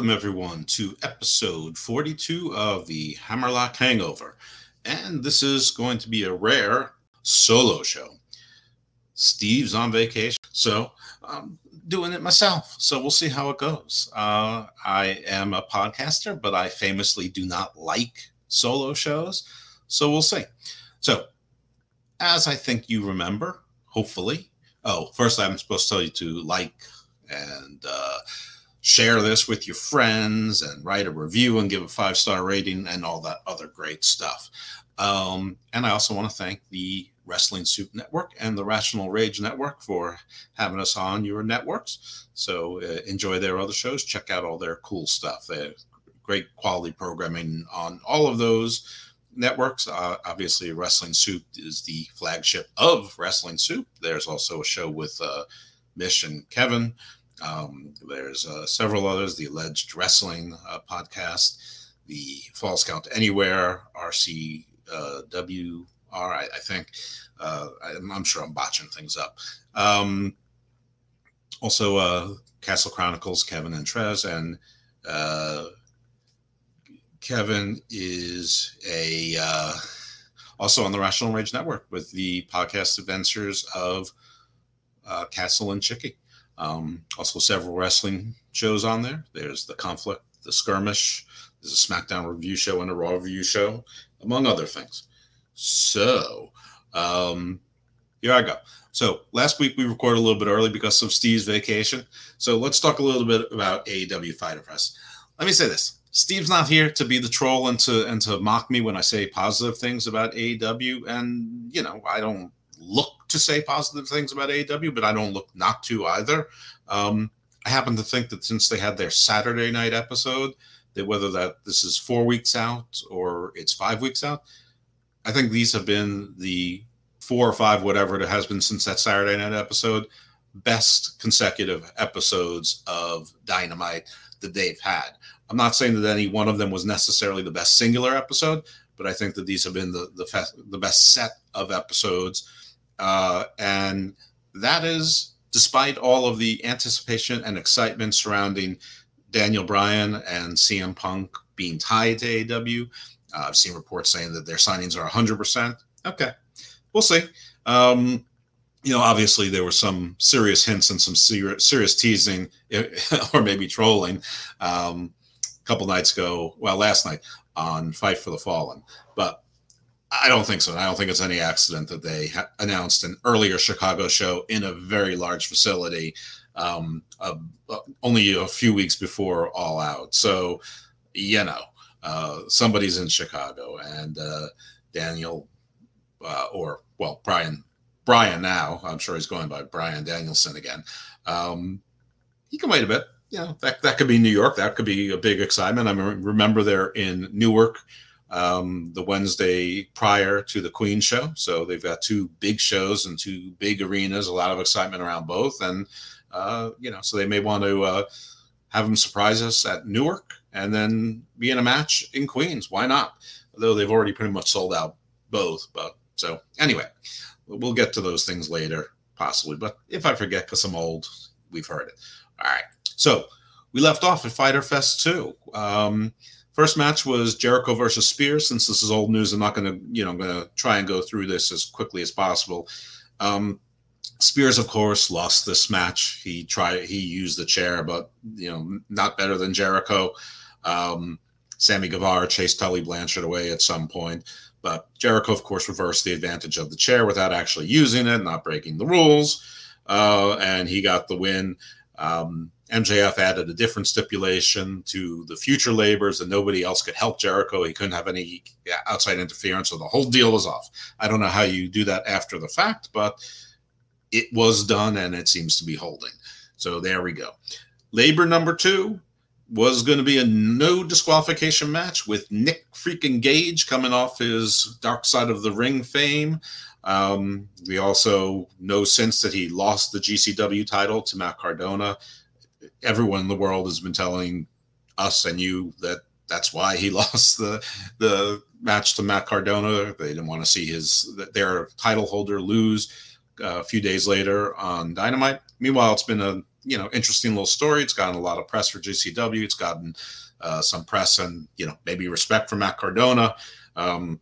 Welcome everyone to episode 42 of the Hammerlock Hangover. And this is going to be a rare solo show. Steve's on vacation, so I'm doing it myself. So we'll see how it goes. Uh, I am a podcaster, but I famously do not like solo shows. So we'll see. So, as I think you remember, hopefully, oh, first I'm supposed to tell you to like and uh, share this with your friends and write a review and give a five star rating and all that other great stuff. Um, and I also want to thank the Wrestling Soup Network and the Rational Rage Network for having us on your networks. So uh, enjoy their other shows. Check out all their cool stuff. They have great quality programming on all of those networks. Uh, obviously, Wrestling Soup is the flagship of Wrestling Soup. There's also a show with uh, Mish and Kevin um, there's uh, several others, the Alleged Wrestling uh, podcast, the False Count Anywhere, RCWR, I, I think. Uh, I, am sure I'm botching things up. Um, also, uh, Castle Chronicles, Kevin and Trez, and uh, Kevin is a uh, also on the Rational Rage Network with the podcast adventures of Castle and Chicky. Um, also, several wrestling shows on there. There's the Conflict, the Skirmish. There's a SmackDown review show and a Raw review show, among other things. So, um, here I go. So, last week we recorded a little bit early because of Steve's vacation. So, let's talk a little bit about AEW Fyter Fest. Let me say this. Steve's not here to be the troll and to and to mock me when I say positive things about AEW. And you know, I don't look to say positive things about AEW, but I don't look not to either. Um, I happen to think that since they had their Saturday night episode, that whether that this is four weeks out or it's five weeks out, I think these have been the four or five, whatever it has been since that Saturday night episode, best consecutive episodes of Dynamite that they've had. I'm not saying that any one of them was necessarily the best singular episode, but I think that these have been the the, the best set of episodes uh, and that is despite all of the anticipation and excitement surrounding Daniel Bryan and CM Punk being tied to AEW. Uh, I've seen reports saying that their signings are 100%. Okay, we'll see. Um, you know, obviously there were some serious hints and some serious, serious teasing or maybe trolling um, a couple nights ago, well, last night on Fight for the Fallen. But I don't think so. I don't think it's any accident that they ha- announced an earlier Chicago show in a very large facility, um, only a few weeks before All Out. So, you know, uh, somebody's in Chicago, and uh, Daniel, uh, or well, Bryan, Bryan now. I'm sure he's going by Bryan Danielson again. Um, he can wait a bit. You know, that that could be New York. That could be a big excitement. I remember they're in Newark um, the Wednesday prior to the Queen show. So they've got two big shows and two big arenas, a lot of excitement around both. And, uh, you know, so they may want to uh, have them surprise us at Newark and then be in a match in Queens. Why not? Although they've already pretty much sold out both. But so anyway, we'll get to those things later, possibly. But if I forget because I'm old, we've heard it. All right. So we left off at Fyter Fest 2. Um, First match was Jericho versus Spears. Since this is old news, I'm not going to, you know, I'm going to try and go through this as quickly as possible. Um, Spears, of course, lost this match. He tried, he used the chair, but you know, not better than Jericho. Um, Sammy Guevara chased Tully Blanchard away at some point, but Jericho, of course, reversed the advantage of the chair without actually using it, not breaking the rules, uh, and he got the win. Um, MJF added a different stipulation to the future labors that nobody else could help Jericho. He couldn't have any outside interference, so the whole deal was off. I don't know how you do that after the fact, but it was done and it seems to be holding. So there we go. Labor number two was going to be a no disqualification match with Nick freaking Gage coming off his Dark Side of the Ring fame. Um, we also know since that he lost the GCW title to Matt Cardona everyone in the world has been telling us and you that that's why he lost the the match to Matt Cardona. They didn't want to see his their title holder lose uh, a few days later on Dynamite. Meanwhile, it's been a you know interesting little story. It's gotten a lot of press for GCW. It's gotten uh, some press and you know maybe respect for Matt Cardona. Um,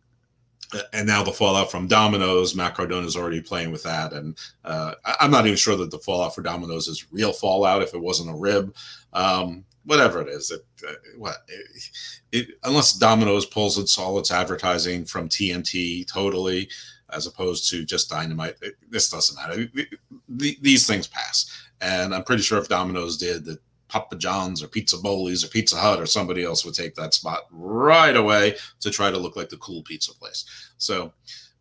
and now the fallout from Domino's, Matt Cardona is already playing with that, and uh, I'm not even sure that the fallout for Domino's is real fallout if it wasn't a rib. Um, whatever it is, it, uh, what it, it, unless Domino's pulls its all its advertising from TNT totally, as opposed to just Dynamite, it, this doesn't matter. these things pass, and I'm pretty sure if Domino's did that, Papa John's or Pizza Boli's or Pizza Hut or somebody else would take that spot right away to try to look like the cool pizza place. So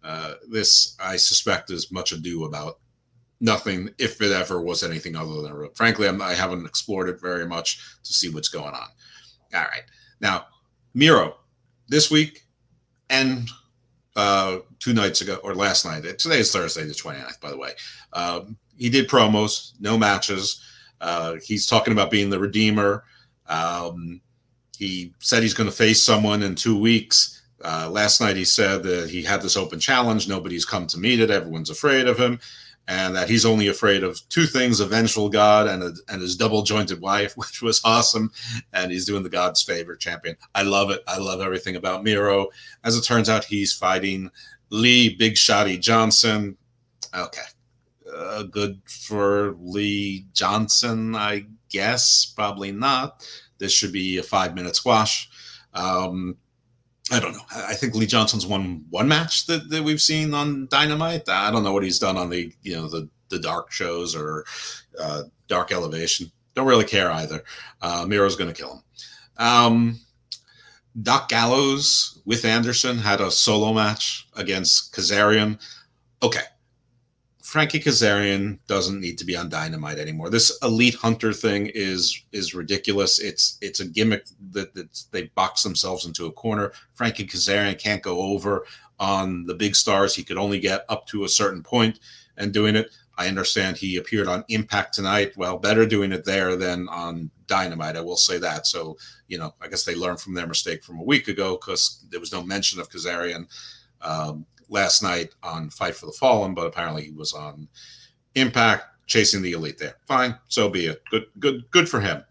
uh, this, I suspect, is much ado about nothing, if it ever was anything other than a. Frankly, I'm, I have not explored it very much to see what's going on. All right, now Miro this week and uh, two nights ago or last night. Today is Thursday, the 29th, by the way. Um, he did promos, no matches. Uh, he's talking about being the Redeemer. Um, he said he's going to face someone in two weeks. Uh, last night he said that he had this open challenge. Nobody's come to meet it. Everyone's afraid of him. And that he's only afraid of two things: a vengeful God and a, and his double-jointed wife, which was awesome. And he's doing the God's favor champion. I love it. I love everything about Miro. As it turns out, he's fighting Lee Big Shotty Johnson. Okay, uh, good for Lee Johnson, I guess. Probably not. This should be a five minute squash. Um, I don't know. I think Lee Johnson's won one match that, that we've seen on Dynamite. I don't know what he's done on the you know the the dark shows or uh, Dark Elevation. Don't really care either. Uh, Miro's going to kill him. Um, Doc Gallows with Anderson had a solo match against Kazarian. Okay, Frankie Kazarian doesn't need to be on Dynamite anymore. This Elite Hunter thing is is ridiculous. It's it's a gimmick that, that they box themselves into a corner. Frankie Kazarian can't go over on the big stars. He could only get up to a certain point and doing it. I understand he appeared on Impact tonight. Well, better doing it there than on Dynamite. I will say that. So, you know, I guess they learned from their mistake from a week ago because there was no mention of Kazarian. Um, last night on Fight for the Fallen, but apparently he was on Impact chasing the elite there. Fine, so be it. Good, good, good for him.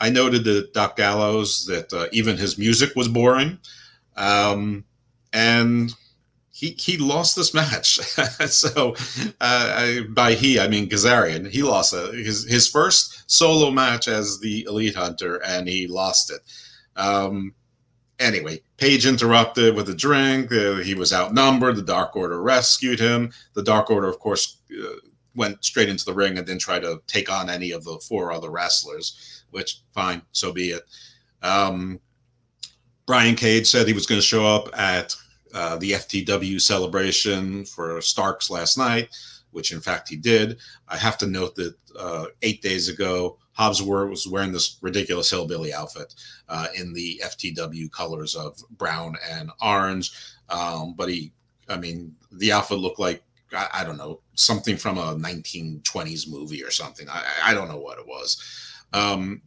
I noted that Doc Gallows that uh, even his music was boring, um, and he he lost this match. so uh, I, by he I mean Kazarian. He lost a, his his first solo match as the Elite Hunter, and he lost it. Um, Anyway, Page interrupted with a drink. Uh, he was outnumbered. The Dark Order rescued him. The Dark Order, of course, uh, went straight into the ring and didn't try to take on any of the four other wrestlers, which, fine, so be it. Um, Brian Cage said he was going to show up at uh, the FTW celebration for Starks last night, which in fact he did. I have to note that uh, eight days ago, Hobbs was wearing this ridiculous hillbilly outfit uh, in the FTW colors of brown and orange. Um, but he, I mean, the outfit looked like I, I, don't know something from a 1920s movie or something. I, I don't know what it was. Um,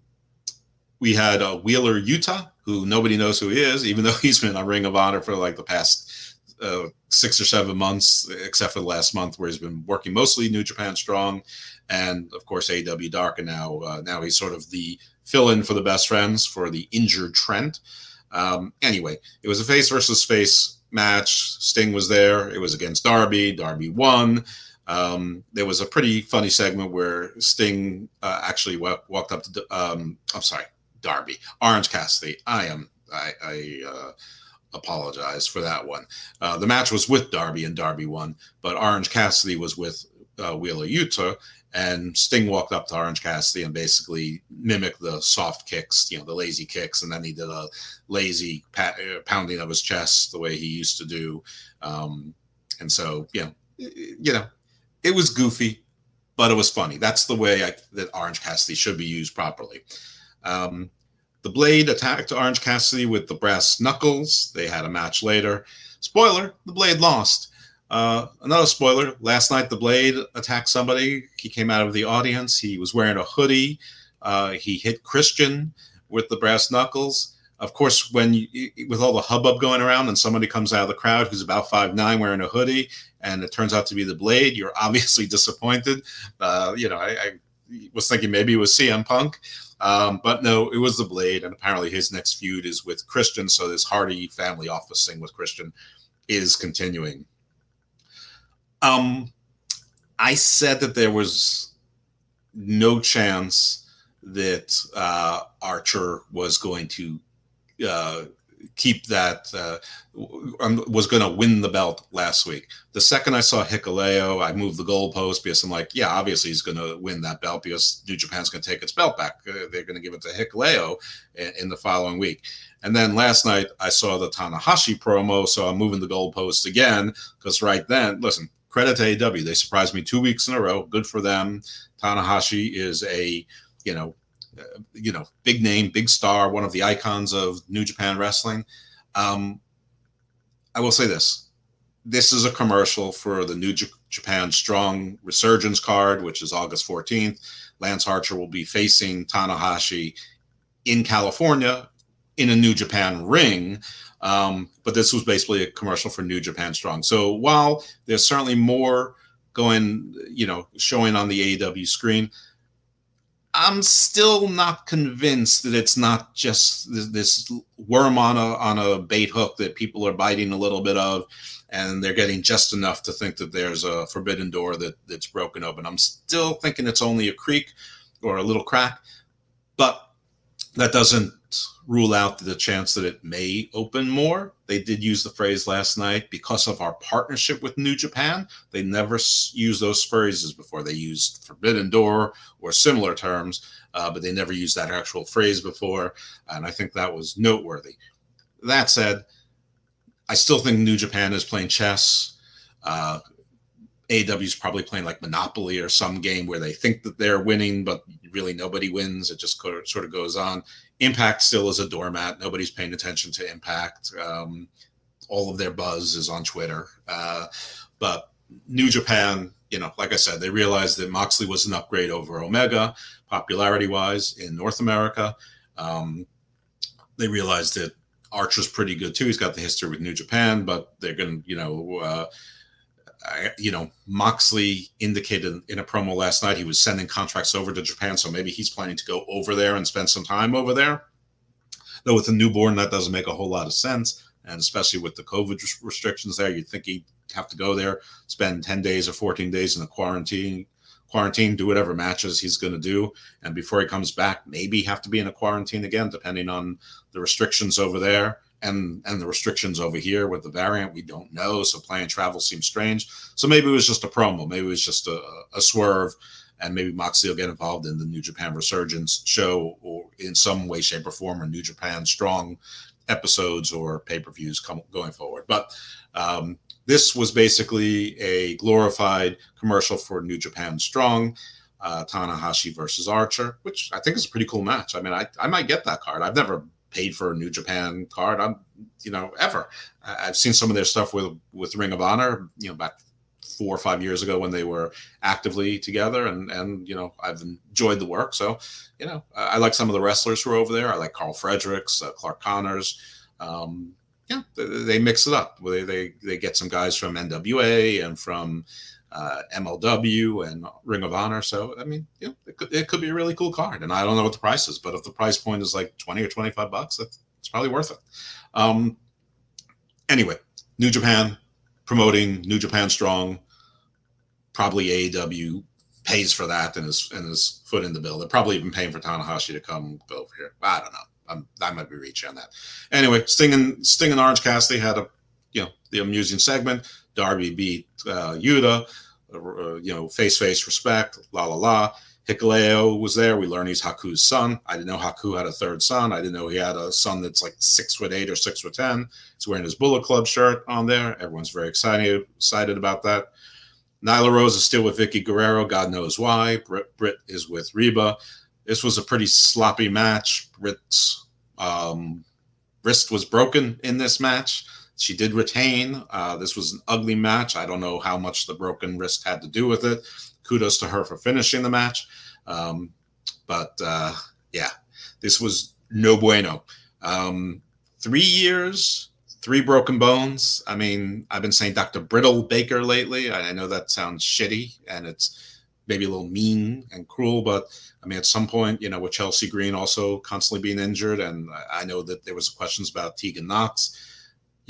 we had uh, Wheeler Yuta, who nobody knows who he is, even though he's been on Ring of Honor for like the past uh, six or seven months, except for the last month where he's been working mostly New Japan Strong and of course AEW Dark, and now uh, now he's sort of the fill-in for the best friends for the injured Trent. Um, anyway, it was a face versus face match. Sting was there. It was against Darby. Darby won. Um, there was a pretty funny segment where Sting uh, actually w- walked up to. Um, I'm sorry, Darby, Orange Cassidy. I am. I, I uh, apologize for that one. Uh, the match was with Darby and Darby won, but Orange Cassidy was with uh, Wheeler Yuta, and Sting walked up to Orange Cassidy and basically mimicked the soft kicks, you know, the lazy kicks, and then he did a lazy pat, uh, pounding of his chest the way he used to do. Um, and so, you know, you know, it was goofy, but it was funny. That's the way I, that Orange Cassidy should be used properly. Um, the Blade attacked Orange Cassidy with the brass knuckles. They had a match later. Spoiler: the Blade lost. Uh, another spoiler last night, the Blade attacked somebody. He came out of the audience. He was wearing a hoodie. Uh, he hit Christian with the brass knuckles. Of course, when you, with all the hubbub going around and somebody comes out of the crowd who's about five nine wearing a hoodie and it turns out to be the Blade, you're obviously disappointed. Uh, you know, I, I was thinking maybe it was CM Punk, um, but no, it was the Blade, and apparently his next feud is with Christian. So this Hardy family office thing with Christian is continuing. Um, I said that there was no chance that uh, Archer was going to uh, keep that uh, was going to win the belt last week. The second I saw Hikuleo, I moved the goalpost because I'm like, yeah, obviously he's going to win that belt because New Japan's going to take its belt back. Uh, they're going to give it to Hikuleo in, in, the following week. And then last night I saw the Tanahashi promo, so I'm moving the goalpost again because right then, listen, credit to AEW, they surprised me two weeks in a row. Good for them. Tanahashi is a you know uh, you know, big name, big star, one of the icons of New Japan Wrestling. Um, I will say this: this is a commercial for the New J- Japan Strong Resurgence card, which is August 14th. Lance Archer will be facing Tanahashi in California in a New Japan ring. Um, but this was basically a commercial for New Japan Strong. So while there's certainly more going, you know, showing on the AEW screen, I'm still not convinced that it's not just this worm on a on a bait hook that people are biting a little bit of, and they're getting just enough to think that there's a forbidden door that that's broken open. I'm still thinking it's only a creak or a little crack, but that doesn't rule out the chance that it may open more. They did use the phrase last night because of our partnership with New Japan. They never used those phrases before. They used forbidden door or similar terms, uh, but they never used that actual phrase before. And I think that was noteworthy. That said, I still think New Japan is playing chess. Uh, AEW is probably playing like Monopoly or some game where they think that they're winning, but really nobody wins. It just sort of goes on. Impact still is a doormat. Nobody's paying attention to Impact. Um, all of their buzz is on Twitter. Uh, but New Japan, you know, like I said, they realized that Moxley was an upgrade over Omega, popularity wise, in North America. Um, they realized that Archer's pretty good too. He's got the history with New Japan, but they're going to, you know, uh, You know, Moxley indicated in a promo last night he was sending contracts over to Japan, so maybe he's planning to go over there and spend some time over there. Though with a newborn, that doesn't make a whole lot of sense, and especially with the COVID restrictions there, you'd think he'd have to go there, spend ten days or fourteen days in a quarantine, quarantine, do whatever matches he's going to do, and before he comes back, maybe have to be in a quarantine again, depending on the restrictions over there and and the restrictions over here with the variant we don't know so plane travel seems strange so maybe it was just a promo maybe it was just a, a swerve and maybe Moxley will get involved in the New Japan Resurgence show or in some way, shape, or form, or New Japan Strong episodes or pay per views going forward. But um, this was basically a glorified commercial for New Japan Strong, uh, Tanahashi versus Archer, which I think is a pretty cool match. I mean, I, I might get that card. I've never paid for a New Japan card. I'm, you know, ever. I've seen some of their stuff with with Ring of Honor, you know, back four or five years ago when they were actively together, and and you know, I've enjoyed the work. So, you know, I, like some of the wrestlers who are over there. I like Karl Fredericks, uh, Clark Connors. Um, yeah, they, they, mix it up. They, they they get some guys from NWA and from uh, MLW and Ring of Honor. So I mean, yeah, it could, it could be a really cool card. And I don't know what the price is, but if the price point is like twenty or twenty five bucks, it's probably worth it. Um, anyway, New Japan promoting New Japan Strong. Probably AEW pays for that and is and is foot in the bill. They're probably even paying for Tanahashi to come over here. I don't know. I'm, i might be reaching on that. Anyway, Sting and Sting and Orange Cassidy had a the amusing segment. Darby beat uh, Yuta, uh, you know, face face respect, la la la. Hikuleo was there. We learned he's Haku's son. I didn't know Haku had a third son. I didn't know he had a son that's like six foot eight or six foot ten. He's wearing his Bullet Club shirt on there. Everyone's very excited excited about that. Nyla Rose is still with Vickie Guerrero. God knows why. Britt, Britt is with Rebel. This was a pretty sloppy match. Britt's um, wrist was broken in this match. She did retain. Uh, this was an ugly match. I don't know how much the broken wrist had to do with it. Kudos to her for finishing the match. Um, but uh, yeah, this was no bueno. Um, three years, three broken bones. I mean, I've been saying Dr. Brittle Baker lately. I know that sounds shitty, and it's maybe a little mean and cruel, but I mean, at some point, you know, with Chelsea Green also constantly being injured, and I know that there was questions about Tegan Nox.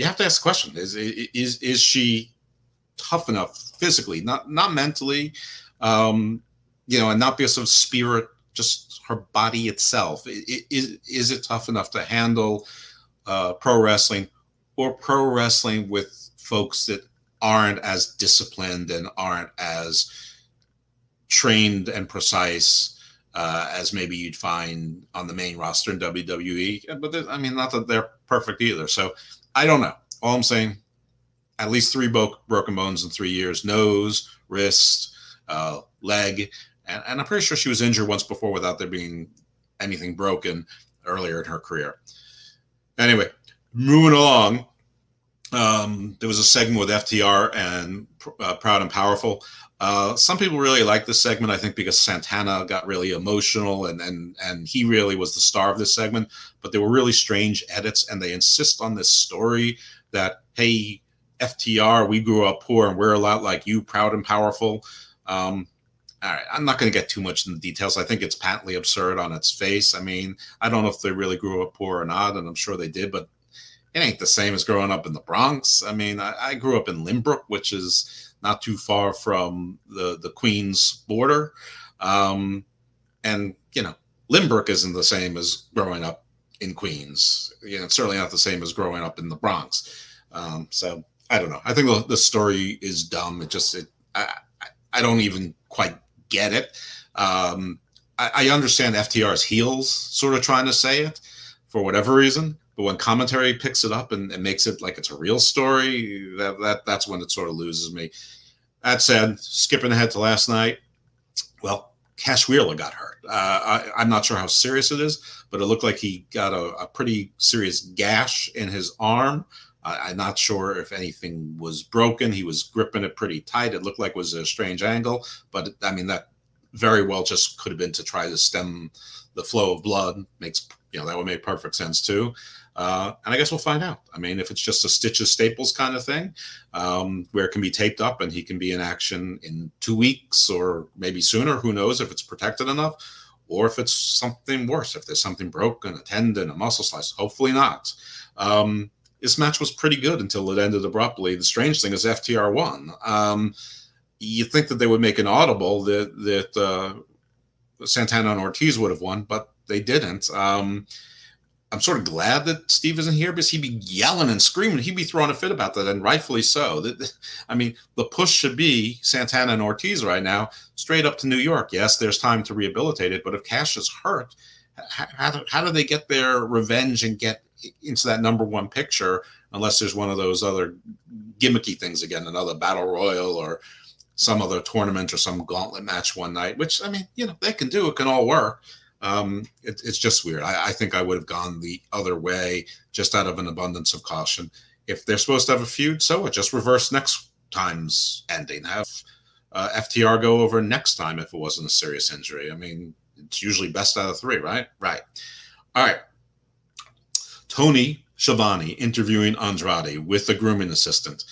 You have to ask the question: Is is is she tough enough physically, not not mentally, um, you know, and not because of spirit, just her body itself? Is is it tough enough to handle uh, pro wrestling or pro wrestling with folks that aren't as disciplined and aren't as trained and precise uh, as maybe you'd find on the main roster in WWE. But I mean, not that they're perfect either. So I don't know. All I'm saying, at least three bo- broken bones in three years: nose, wrist, uh, leg, and, and I'm pretty sure she was injured once before without there being anything broken earlier in her career. Anyway, moving along. Um, there was a segment with FTR and uh, Proud and Powerful. Uh, some people really like this segment, I think, because Santana got really emotional and and and he really was the star of this segment. But there were really strange edits, and they insist on this story that hey, FTR, we grew up poor and we're a lot like you, proud and powerful. Um, all right, I'm not going to get too much in the details. I think it's patently absurd on its face. I mean, I don't know if they really grew up poor or not, and I'm sure they did, but it ain't the same as growing up in the Bronx. I mean, I, I grew up in Lynbrook, which is not too far from the the Queens border, um, and you know, Lynbrook isn't the same as growing up in Queens. You know, it's certainly not the same as growing up in the Bronx. Um, so I don't know. I think the, the story is dumb. It just it I I don't even quite get it. Um, I, I understand FTR's heels sort of trying to say it for whatever reason. But when commentary picks it up and, and, makes it like it's a real story, that, that that's when it sort of loses me. That said, skipping ahead to last night, well, Cash Wheeler got hurt. Uh, I, am not sure how serious it is, but it looked like he got a, a pretty serious gash in his arm. I'm not sure if anything was broken. He was gripping it pretty tight. It looked like it was a strange angle, but I mean that very well just could have been to try to stem the flow of blood. Makes you know that would make perfect sense too. Uh, and I guess we'll find out. I mean, if it's just a stitches staples kind of thing, um, where it can be taped up and he can be in action in two weeks or maybe sooner, who knows if it's protected enough, or if it's something worse, if there's something broken, a tendon, a muscle slice. Hopefully not. Um, this match was pretty good until it ended abruptly. The strange thing is FTR won. Um, you think that they would make an audible that that uh, Santana and Ortiz would have won, but they didn't. Um, I'm sort of glad that Steve isn't here because he'd be yelling and screaming. He'd be throwing a fit about that, and rightfully so. I mean, the push should be Santana and Ortiz right now, straight up to New York. Yes, there's time to rehabilitate it, but if Cash is hurt, how, do, how do they get their revenge and get into that number one picture unless there's one of those other gimmicky things again, another battle royal or some other tournament or some gauntlet match one night, which I mean, you know, they can do. It can all work. Um, it, it's just weird. I, I, think I would have gone the other way just out of an abundance of caution. If they're supposed to have a feud, so what? Just reverse next time's ending. Have uh, FTR go over next time if it wasn't a serious injury. I mean, it's usually best out of three, right? Right. All right. Tony Schiavone interviewing Andrade with the grooming assistant.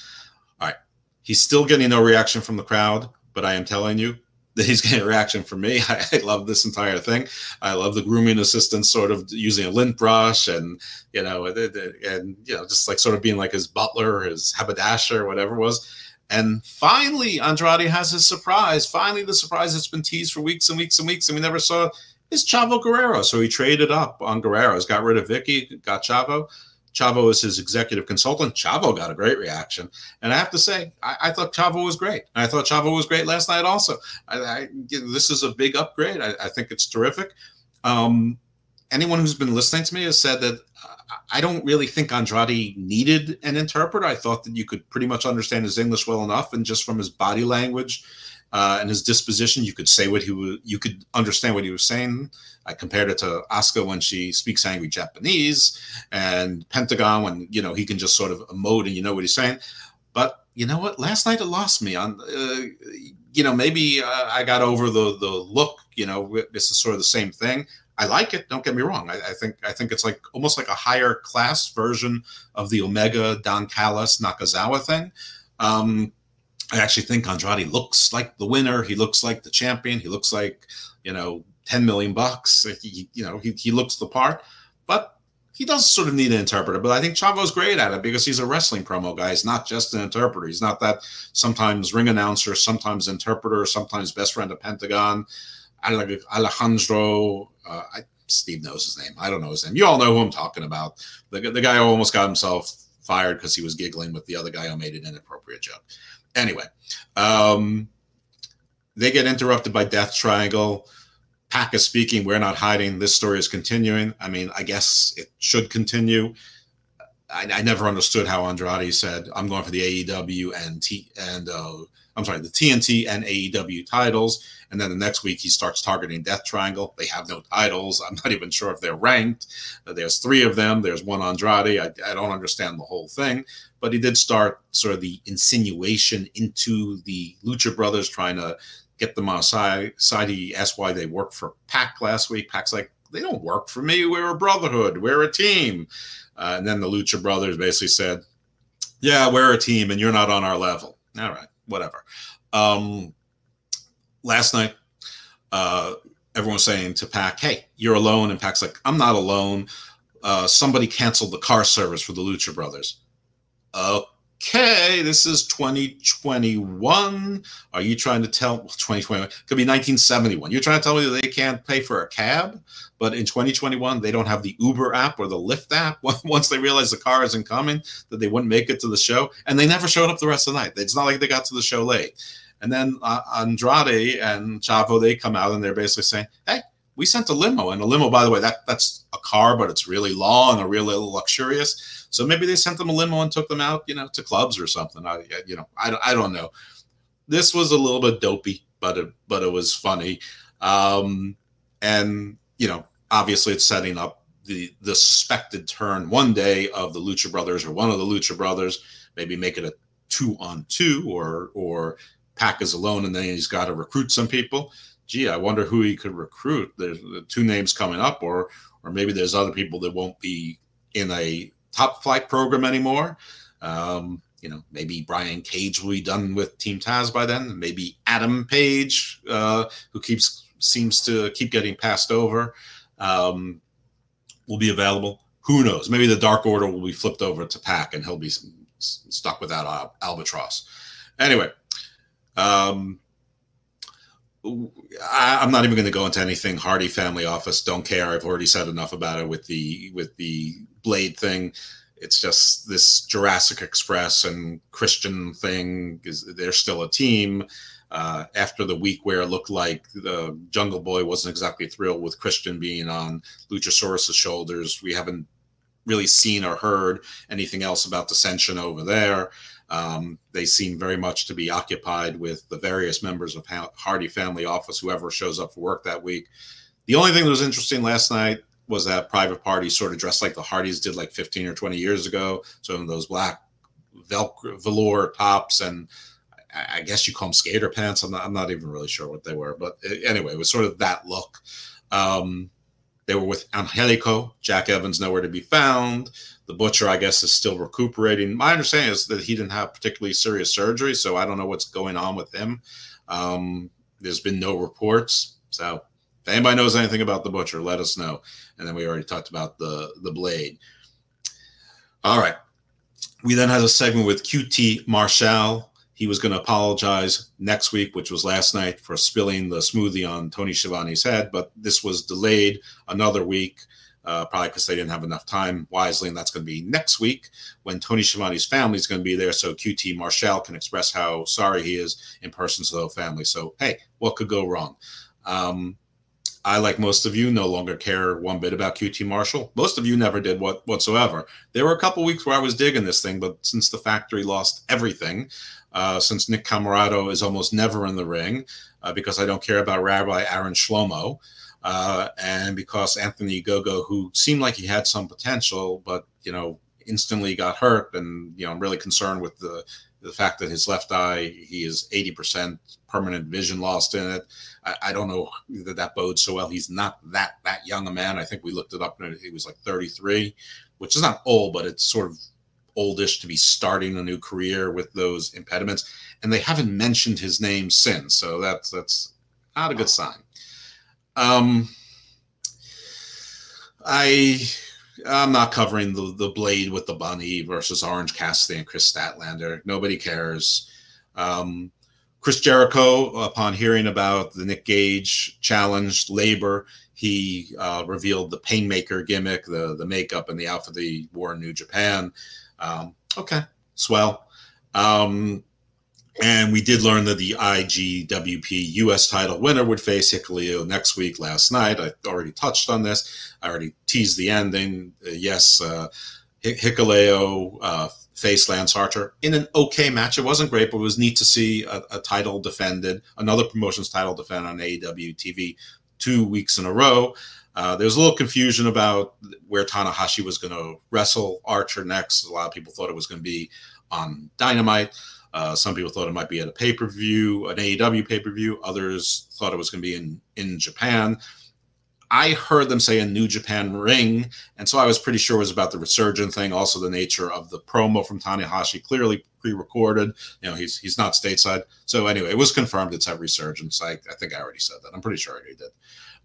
All right. He's still getting no reaction from the crowd, but I am telling you, that he's getting a reaction from me. I, I, love this entire thing. I love the grooming assistant sort of using a lint brush and you know and, and you know just like sort of being like his butler, his haberdasher, whatever it was. And finally, Andrade has his surprise. Finally, the surprise that's been teased for weeks and weeks and weeks, and we never saw is Chavo Guerrero. So he traded up on Guerrero. He's got rid of Vickie, got Chavo. Chavo is his executive consultant. Chavo got a great reaction, and I have to say, I, I thought Chavo was great. I thought Chavo was great last night. Also, I, I, this is a big upgrade. I, think it's terrific. Um, anyone who's been listening to me has said that uh, I don't really think Andrade needed an interpreter. I thought that you could pretty much understand his English well enough, and just from his body language uh, and his disposition, you could say what he was, you could understand what he was saying. I compared it to Asuka when she speaks angry Japanese, and Pentagon when you know he can just sort of emote and you know what he's saying. But you know what? Last night it lost me on. Uh, you know, maybe uh, I got over the the look. You know, this is sort of the same thing. I like it. Don't get me wrong. I, I, think I think it's like almost like a higher class version of the Omega Don Callis Nakazawa thing. Um, I actually think Andrade looks like the winner. He looks like the champion. He looks like, you know, 10 million bucks. He, you know, he, he looks the part, but he does sort of need an interpreter. But I think Chavo's great at it because he's a wrestling promo guy. He's not just an interpreter. He's not that sometimes ring announcer, sometimes interpreter, sometimes best friend of Pentagon. Alejandro, uh, I, Steve knows his name. I don't know his name. You all know who I'm talking about. The, the guy who almost got himself fired because he was giggling with the other guy who made an inappropriate joke. Anyway, um, they get interrupted by Death Triangle. Pac is speaking. We're not hiding. This story is continuing. I mean, I guess it should continue. I, I never understood how Andrade said, "I'm going for the AEW and T and uh, I'm sorry, the TNT and AEW titles." And then the next week he starts targeting Death Triangle. They have no titles. I'm not even sure if they're ranked. There's three of them. There's one Andrade. I, I don't understand the whole thing but he did start sort of the insinuation into the Lucha Brothers, trying to get them on side. Side he asked why they worked for Pac last week. Pac's like, they don't work for me. We're a brotherhood. We're a team. Uh, and then the Lucha Brothers basically said, "Yeah, we're a team, and you're not on our level." All right, whatever. Um, last night, uh, everyone was saying to Pac, "Hey, you're alone," and Pac's like, "I'm not alone. Uh, somebody canceled the car service for the Lucha Brothers." Okay, this is 2021. Are you trying to tell 2021 could be 1971? You're trying to tell me that they can't pay for a cab, but in 2021 they don't have the Uber app or the Lyft app. Once they realize the car isn't coming, that they wouldn't make it to the show, and they never showed up the rest of the night. It's not like they got to the show late. And then uh, Andrade and Chavo they come out and they're basically saying, "Hey, we sent a limo, and a limo, by the way, that that's a car, but it's really long, a really luxurious." So maybe they sent them a limo and took them out, you know, to clubs or something. I, you know, I, I don't know. This was a little bit dopey, but it, but it was funny. Um, and you know, obviously, it's setting up the the suspected turn one day of the Lucha Brothers or one of the Lucha Brothers. Maybe make it a two on two, or or Pac is alone, and then he's got to recruit some people. Gee, I wonder who he could recruit. There's two names coming up, or or maybe there's other people that won't be in a top flight program anymore. Um, you know, maybe Brian Cage will be done with Team Taz by then. Maybe Adam Page, uh, who keeps seems to keep getting passed over, um, will be available. Who knows? Maybe the Dark Order will be flipped over to Pac, and he'll be stuck without Al- Albatross. Anyway, um, I, am not even going to go into anything Hardy family office. Don't care. I've already said enough about it with the with the Blade thing. It's just this Jurassic Express and Christian thing is they're still a team. Uh, after the week where it looked like the Jungle Boy wasn't exactly thrilled with Christian being on Luchasaurus's shoulders, we haven't really seen or heard anything else about dissension over there. Um, they seem very much to be occupied with the various members of Hardy family office, whoever shows up for work that week. The only thing that was interesting last night was that private party sort of dressed like the Hardys did like 15 or 20 years ago. So in those black velcro velour tops and I guess you call them skater pants. I'm not, I'm not even really sure what they were, but anyway, it was sort of that look. Um, they were with Angelico. Jack Evans nowhere to be found. The butcher, I guess, is still recuperating. My understanding is that he didn't have particularly serious surgery, so I don't know what's going on with him. Um, there's been no reports. So if anybody knows anything about the butcher, let us know. And then we already talked about the the blade. All right. We then had a segment with QT Marshall. He was going to apologize next week, which was last night, for spilling the smoothie on Tony Schiavone's head, but this was delayed another week uh, probably because they didn't have enough time wisely. And that's going to be next week when Tony Schiavone's family is going to be there. So QT Marshall can express how sorry he is in person to the whole family. So, hey, what could go wrong? Um, I, like most of you, no longer care one bit about QT Marshall. Most of you never did what whatsoever. There were a couple weeks where I was digging this thing, but since the factory lost everything, uh, since Nick Comoroto is almost never in the ring, uh, because I don't care about Rabbi Aaron Shlomo, uh, and because Anthony Ogogo, who seemed like he had some potential, but you know, instantly got hurt, and you know, I'm really concerned with the the fact that his left eye he is 80% permanent vision lost in it. I, I, don't know that that bodes so well. He's not that that young a man. I think we looked it up and he was like 33, which is not old, but it's sort of oldish to be starting a new career with those impediments, and they haven't mentioned his name since. So that's that's not a good sign. Um, I I'm not covering the the blade with the bunny versus Orange Cassidy and Kris Statlander. Nobody cares. Um, Chris Jericho, upon hearing about the Nick Gage challenge labor, he uh, revealed the Painmaker gimmick, the the makeup and the outfit he wore in New Japan. Um, okay, swell. Um, and we did learn that the IGWP US title winner would face Hikuleo next week last night. I already touched on this. I already teased the ending. Uh, yes, uh, Hikuleo uh, faced Lance Archer in an okay match. It wasn't great, but it was neat to see a, a title defended, another promotions title defended on AEW TV two weeks in a row. Uh, there was a little confusion about where Tanahashi was going to wrestle Archer next. A lot of people thought it was going to be on Dynamite. Uh, some people thought it might be at a pay per view, an AEW pay per view. Others thought it was going to be in in Japan. I heard them say a New Japan ring, and so I was pretty sure it was about the resurgent thing. Also, the nature of the promo from Tanahashi clearly pre-recorded. You know, he's he's not stateside. So anyway, it was confirmed it's at Resurgence. I, I think I already said that. I'm pretty sure I already did.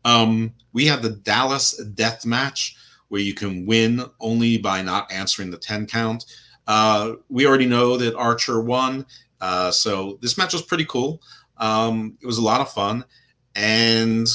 Um, we had the Dallas Death Match where you can win only by not answering the 10 count. Uh, we already know that Archer won. Uh, so this match was pretty cool. Um, it was a lot of fun. And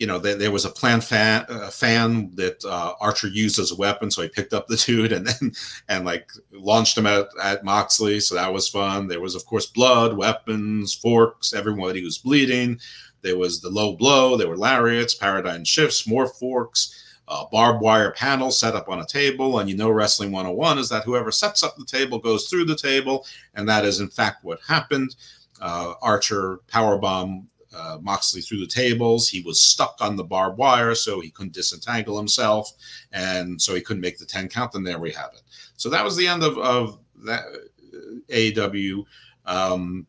you know, there, there was a planned fan, uh, fan that uh, Archer used as a weapon, so he picked up the dude and then and like launched him at, at Moxley. So that was fun. There was, of course, blood, weapons, forks. Everybody was bleeding. There was the low blow. There were lariats, paradigm shifts, more forks. Uh, barbed wire panel set up on a table. And you know, Wrestling 101 is that whoever sets up the table goes through the table. And that is, in fact, what happened. Uh, Archer powerbomb uh, Moxley through the tables. He was stuck on the barbed wire, so he couldn't disentangle himself, and so he couldn't make the ten count. And there we have it. So that was the end of of that uh, AEW. Um,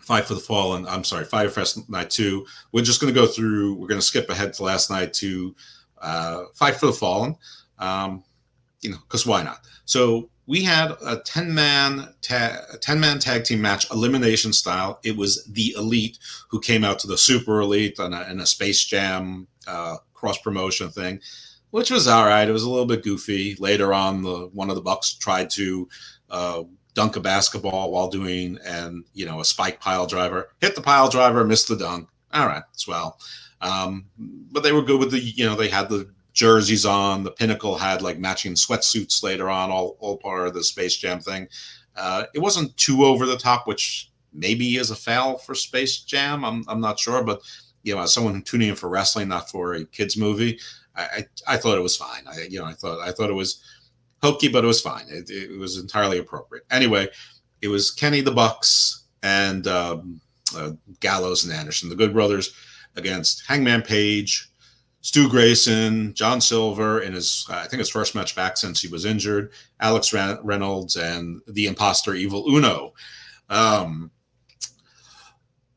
Fight for the Fallen. I'm sorry, Fyter Fest Night Two. We're just going to go through. We're going to skip ahead to last night to uh, Fight for the Fallen. Um, you know, because why not? So we had a 10 man ta- 10 man tag team match elimination style it was the elite who came out to the super elite on a, a space jam uh, cross promotion thing which was all right it was a little bit goofy later on the one of the bucks tried to uh, dunk a basketball while doing and you know a spike pile driver hit the pile driver missed the dunk all right swell um, but they were good with the you know they had the jerseys on. The Pinnacle had like matching sweatsuits later on, all, all part of the Space Jam thing. Uh, it wasn't too over the top, which maybe is a foul for Space Jam. I'm, I'm not sure, but you know, as someone tuning in for wrestling, not for a kids movie, I, I, I thought it was fine. I, you know, I thought I thought it was hokey, but it was fine. It, it was entirely appropriate. Anyway, it was Kenny the Bucks and um, uh, Gallows and Anderson, the Good Brothers, against Hangman Page, Stu Grayson, John Silver in his, I think his first match back since he was injured, Alex Reynolds, and the imposter Evil Uno. Um,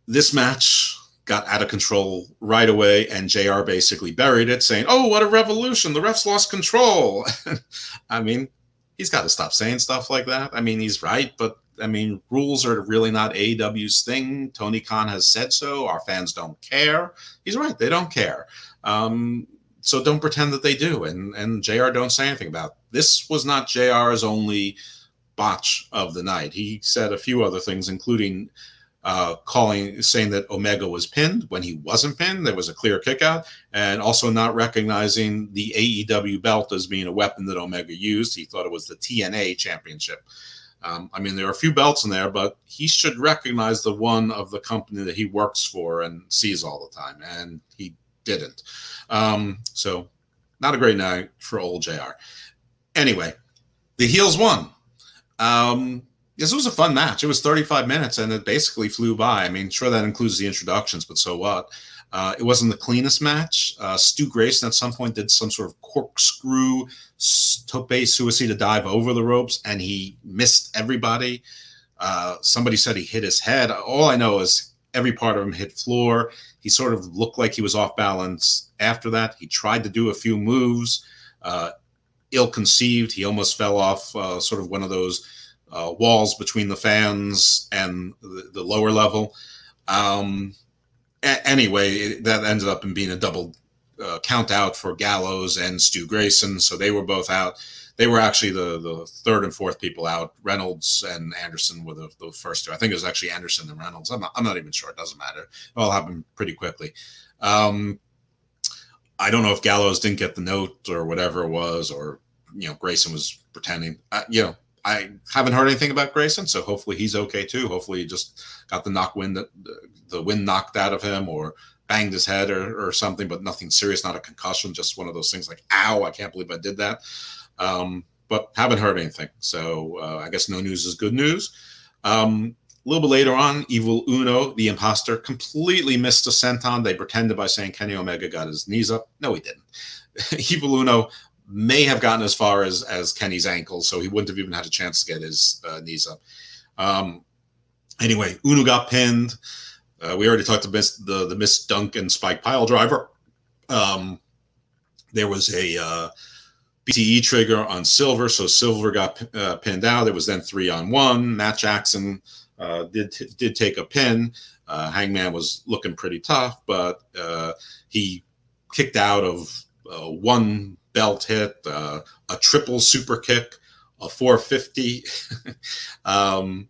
this match got out of control right away, and JR basically buried it, saying, Oh, what a revolution! The refs lost control. I mean, he's got to stop saying stuff like that. I mean, he's right, but I mean, rules are really not AEW's thing. Tony Khan has said so. Our fans don't care. He's right; they don't care. Um, so don't pretend that they do. And and JR don't say anything about it. this. Was not JR's only botch of the night. He said a few other things, including uh, calling saying that Omega was pinned when he wasn't pinned. There was a clear kickout, and also not recognizing the AEW belt as being a weapon that Omega used. He thought it was the TNA championship. Um, I mean, there are a few belts in there, but he should recognize the one of the company that he works for and sees all the time, and he didn't. Um, so, not a great night for old JR. Anyway, the heels won. Um, this was a fun match. It was 35 minutes and it basically flew by. I mean, sure, that includes the introductions, but so what? Uh, it wasn't the cleanest match. Uh, Stu Grayson at some point did some sort of corkscrew tope suicide dive over the ropes and he missed everybody. Uh, somebody said he hit his head. All I know is every part of him hit floor. He sort of looked like he was off balance after that. He tried to do a few moves. Uh, ill-conceived. He almost fell off uh, sort of one of those uh, walls between the fans and the, the lower level. Um, a- anyway, that ended up in being a double uh, count out for Gallows and Stu Grayson, so they were both out. They were actually the the third and fourth people out. Reynolds and Anderson were the, the first two. I think it was actually Anderson and Reynolds. I'm not, I'm not even sure. It doesn't matter. It all happened pretty quickly. Um, I don't know if Gallows didn't get the note or whatever it was, or you know Grayson was pretending. You know, I haven't heard anything about Grayson, so hopefully he's okay too. Hopefully he just got the knock wind the wind knocked out of him, or banged his head or, or something, but nothing serious, not a concussion, just one of those things like, ow, I can't believe I did that. Um, but haven't heard anything. So uh, I guess no news is good news. Um, a little bit later on, Evil Uno, the imposter, completely missed a senton. They pretended by saying Kenny Omega got his knees up. No, he didn't. Evil Uno may have gotten as far as as Kenny's ankle, so he wouldn't have even had a chance to get his uh, knees up. Um, anyway, Uno got pinned. Uh, we already talked about the the Miss Duncan Spike Pile Driver. Um, there was a uh, BTE trigger on Silver, so Silver got uh, pinned out. It was then three on one. Matt Jackson uh, did did take a pin. Uh, Hangman was looking pretty tough, but uh, he kicked out of one belt hit, a triple super kick, a 450. um,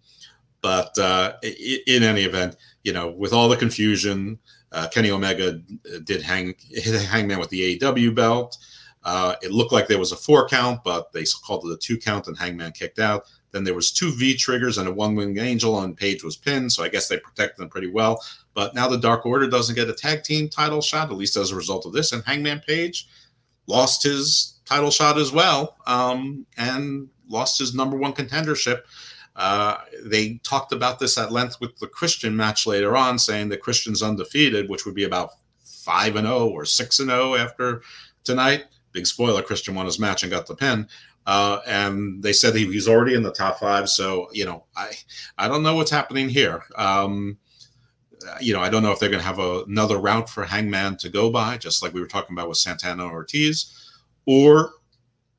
but in any event, you know, with all the confusion, uh, Kenny Omega did hang hit Hangman with the AEW belt. Uh, it looked like there was a four count, but they called it a two count, and Hangman kicked out. Then there was two V triggers and a one winged angel, and Page was pinned. So I guess they protected them pretty well. But now the Dark Order doesn't get a tag team title shot, at least as a result of this. And Hangman Page lost his title shot as well, um, and lost his number one contendership. Uh, they talked about this at length with the Christian match later on, saying that Christian's undefeated, which would be about five and 0 or six and 0 after tonight. Big spoiler: Christian won his match and got the pin. Uh, and they said he, he's already in the top five. So you know, I I don't know what's happening here. Um, you know, I don't know if they're going to have a, another route for Hangman to go by, just like we were talking about with Santana Ortiz, or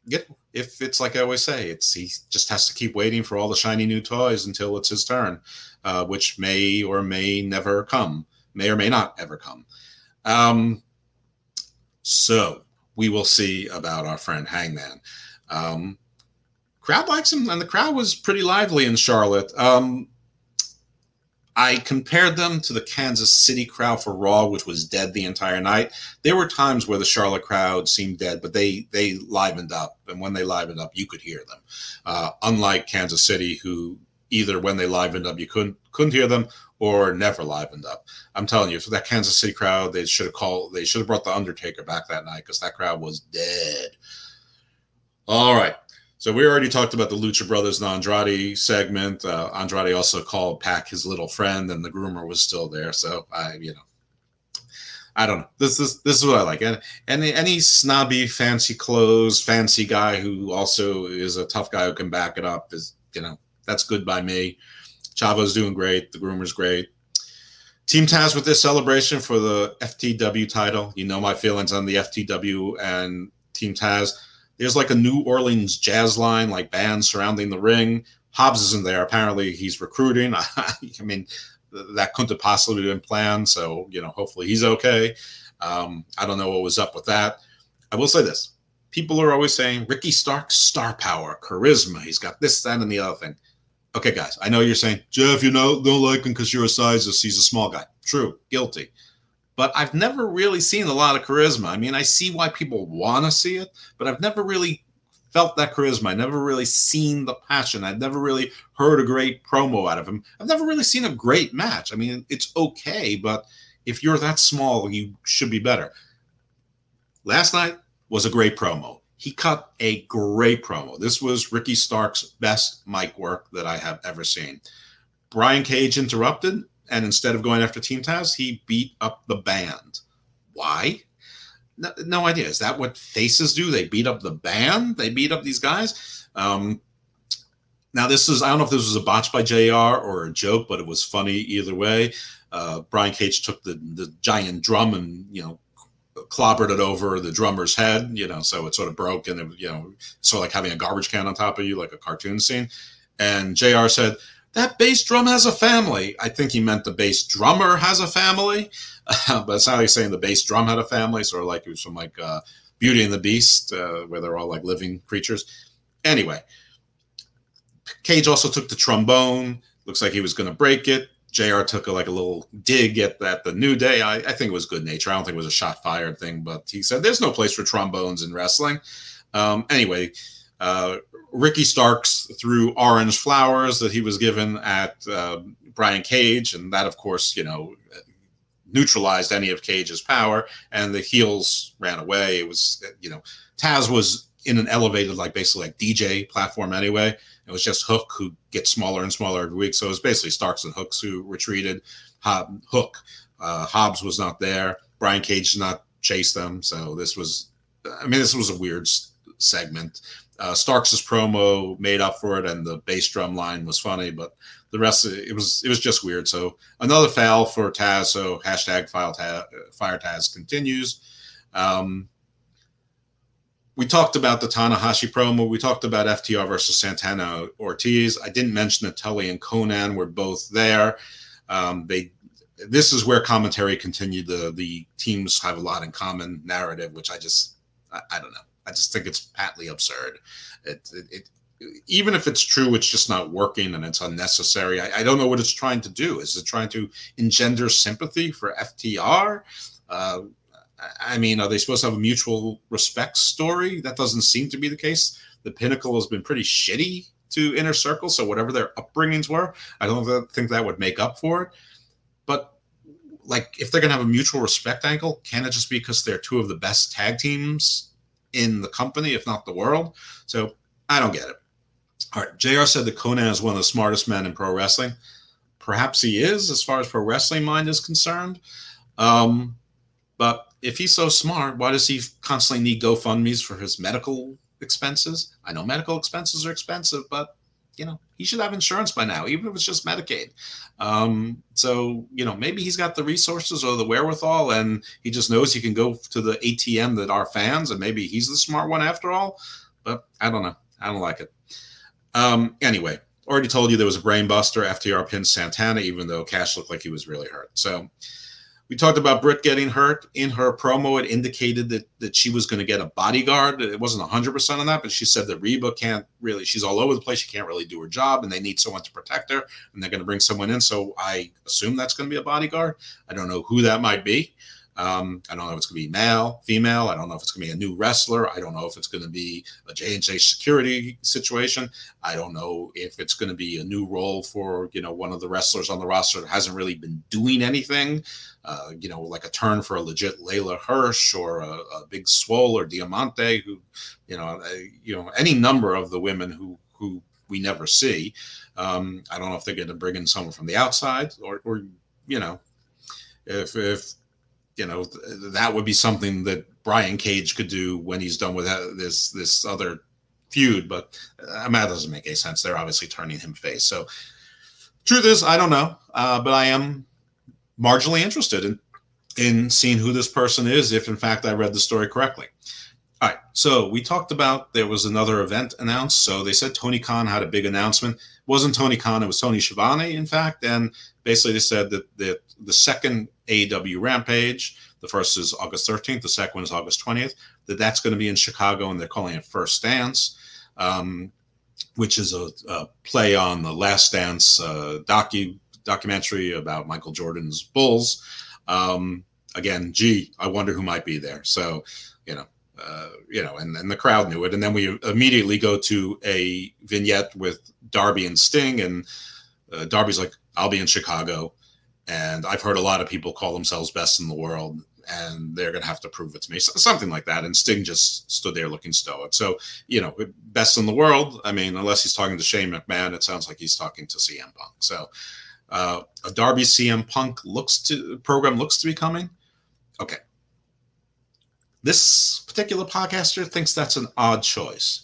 get if it's like I always say, it's he just has to keep waiting for all the shiny new toys until it's his turn, uh, which may or may never come, may or may not ever come. Um, so we will see about our friend Hangman. Um, crowd likes him, and the crowd was pretty lively in Charlotte. Um, I compared them to the Kansas City crowd for Raw, which was dead the entire night. There were times where the Charlotte crowd seemed dead, but they they livened up, and when they livened up, you could hear them. Uh, unlike Kansas City, who either when they livened up you couldn't couldn't hear them or never livened up. I'm telling you, for that Kansas City crowd, they should have called. They should have brought the Undertaker back that night because that crowd was dead. All right. So we already talked about the Lucha Brothers and Andrade segment. Uh, Andrade also called Pac his little friend, and the groomer was still there. So I, you know, I don't know. This is this is what I like. And any any snobby, fancy clothes, fancy guy who also is a tough guy who can back it up is, you know, that's good by me. Chavo's doing great. The groomer's great. Team Taz with this celebration for the FTW title. You know my feelings on the FTW and Team Taz there's like a New Orleans jazz line, like bands surrounding the ring. Hobbs isn't there. Apparently, he's recruiting. I mean, that couldn't have possibly been planned. So, you know, hopefully he's okay. Um, I don't know what was up with that. I will say this people are always saying Ricky Starks' star power, charisma. He's got this, that, and the other thing. Okay, guys, I know you're saying, Jeff, you know, don't like him because you're a sizist. He's a small guy. True, guilty but I've never really seen a lot of charisma. I mean, I see why people want to see it, but I've never really felt that charisma. I never really seen the passion. I've never really heard a great promo out of him. I've never really seen a great match. I mean, it's okay, but if you're that small, you should be better. Last night was a great promo. He cut a great promo. This was Ricky Starks' best mic work that I have ever seen. Brian Cage interrupted and instead of going after Team Taz, he beat up the band. Why? No, no, idea. Is that what faces do? They beat up the band? They beat up these guys? Um, now, this is, I don't know if this was a botch by JR or a joke, but it was funny either way. Uh, Brian Cage took the, the giant drum and, you know, clobbered it over the drummer's head, you know, so it sort of broke and, it, you know, sort of like having a garbage can on top of you, like a cartoon scene. And JR said, that bass drum has a family. I think he meant the bass drummer has a family, but it's not like saying the bass drum had a family, sort of like it was from like uh, Beauty and the Beast, uh, where they're all like living creatures. Anyway, Cage also took the trombone. Looks like he was going to break it. JR took a, like a little dig at, at the New Day. I, I, think it was good nature. I don't think it was a shot fired thing, but he said there's no place for trombones in wrestling. Um, anyway, uh, Ricky Starks threw orange flowers that he was given at uh, Brian Cage, and that, of course, you know, neutralized any of Cage's power. And the heels ran away. It was, you know, Taz was in an elevated, like basically like DJ platform anyway. It was just Hook who gets smaller and smaller every week. So it was basically Starks and Hooks who retreated. Hob, Hook, uh, Hobbs was not there. Brian Cage did not chase them. So this was, I mean, this was a weird segment. Uh, Starks' promo made up for it, and the bass drum line was funny, but the rest it, it was it was just weird. So another foul for Taz. So hashtag file fire Taz continues. Um, we talked about the Tanahashi promo. We talked about FTR versus Santana Ortiz. I didn't mention that Tully and Konnan were both there. Um, they this is where commentary continued. The the teams have a lot in common narrative, which I just I, I don't know. I just think it's patently absurd. It, it, it, even if it's true, it's just not working and it's unnecessary. I, I, don't know what it's trying to do. Is it trying to engender sympathy for FTR? Uh, I mean, are they supposed to have a mutual respect story? That doesn't seem to be the case. The Pinnacle has been pretty shitty to Inner Circle, so whatever their upbringings were, I don't think that would make up for it. But like, if they're gonna have a mutual respect angle, can it just be because they're two of the best tag teams in the company, if not the world. So I don't get it. All right, JR said that Konnan is one of the smartest men in pro wrestling. Perhaps he is, as far as pro wrestling mind is concerned. Um, but if he's so smart, why does he constantly need GoFundMe's for his medical expenses? I know medical expenses are expensive, but you know, he should have insurance by now, even if it's just Medicaid. Um, so, you know, maybe he's got the resources or the wherewithal and he just knows he can go to the ATM that are fans and maybe he's the smart one after all. But I don't know. I don't like it. Um, anyway, already told you there was a brain buster. FTR pinned Santana, even though Cash looked like he was really hurt. So, we talked about Britt getting hurt in her promo. It indicated that that she was going to get a bodyguard. It wasn't 100% on that, but she said that Reba can't really, she's all over the place. She can't really do her job, and they need someone to protect her, and they're going to bring someone in. So I assume that's going to be a bodyguard. I don't know who that might be. Um, I don't know if it's going to be male, female. I don't know if it's going to be a new wrestler. I don't know if it's going to be a J&J security situation. I don't know if it's going to be a new role for, you know, one of the wrestlers on the roster that hasn't really been doing anything. Uh, you know, like a turn for a legit Leyla Hirsch or a, a big Swole or Diamante, who, you know, you know, any number of the women who who we never see. Um, I don't know if they're going to bring in someone from the outside or, or you know, if if you know that would be something that Brian Cage could do when he's done with this this other feud. But uh, that doesn't make any sense. They're obviously turning him face. So truth is, I don't know, uh, but I am marginally interested in in seeing who this person is, if in fact I read the story correctly. All right, so we talked about there was another event announced. So they said Tony Khan had a big announcement. It wasn't Tony Khan, it was Tony Schiavone, in fact. And basically they said that, that the second AEW Rampage, the first is August 13th, the second is August 20th, that that's going to be in Chicago, and they're calling it First Dance, um, which is a, a, play on the Last Dance uh, docu documentary about Michael Jordan's Bulls. Um, again, gee, I wonder who might be there. So, you know, uh, you know, and, and the crowd knew it. And then we immediately go to a vignette with Darby and Sting, and uh, Darby's like, "I'll be in Chicago," and I've heard a lot of people call themselves best in the world, and they're going to have to prove it to me, so, something like that. And Sting just stood there looking stoic. So, you know, best in the world. I mean, unless he's talking to Shane McMahon, it sounds like he's talking to CM Punk. So, uh, a Darby CM Punk looks to program looks to be coming. Okay. This particular podcaster thinks that's an odd choice.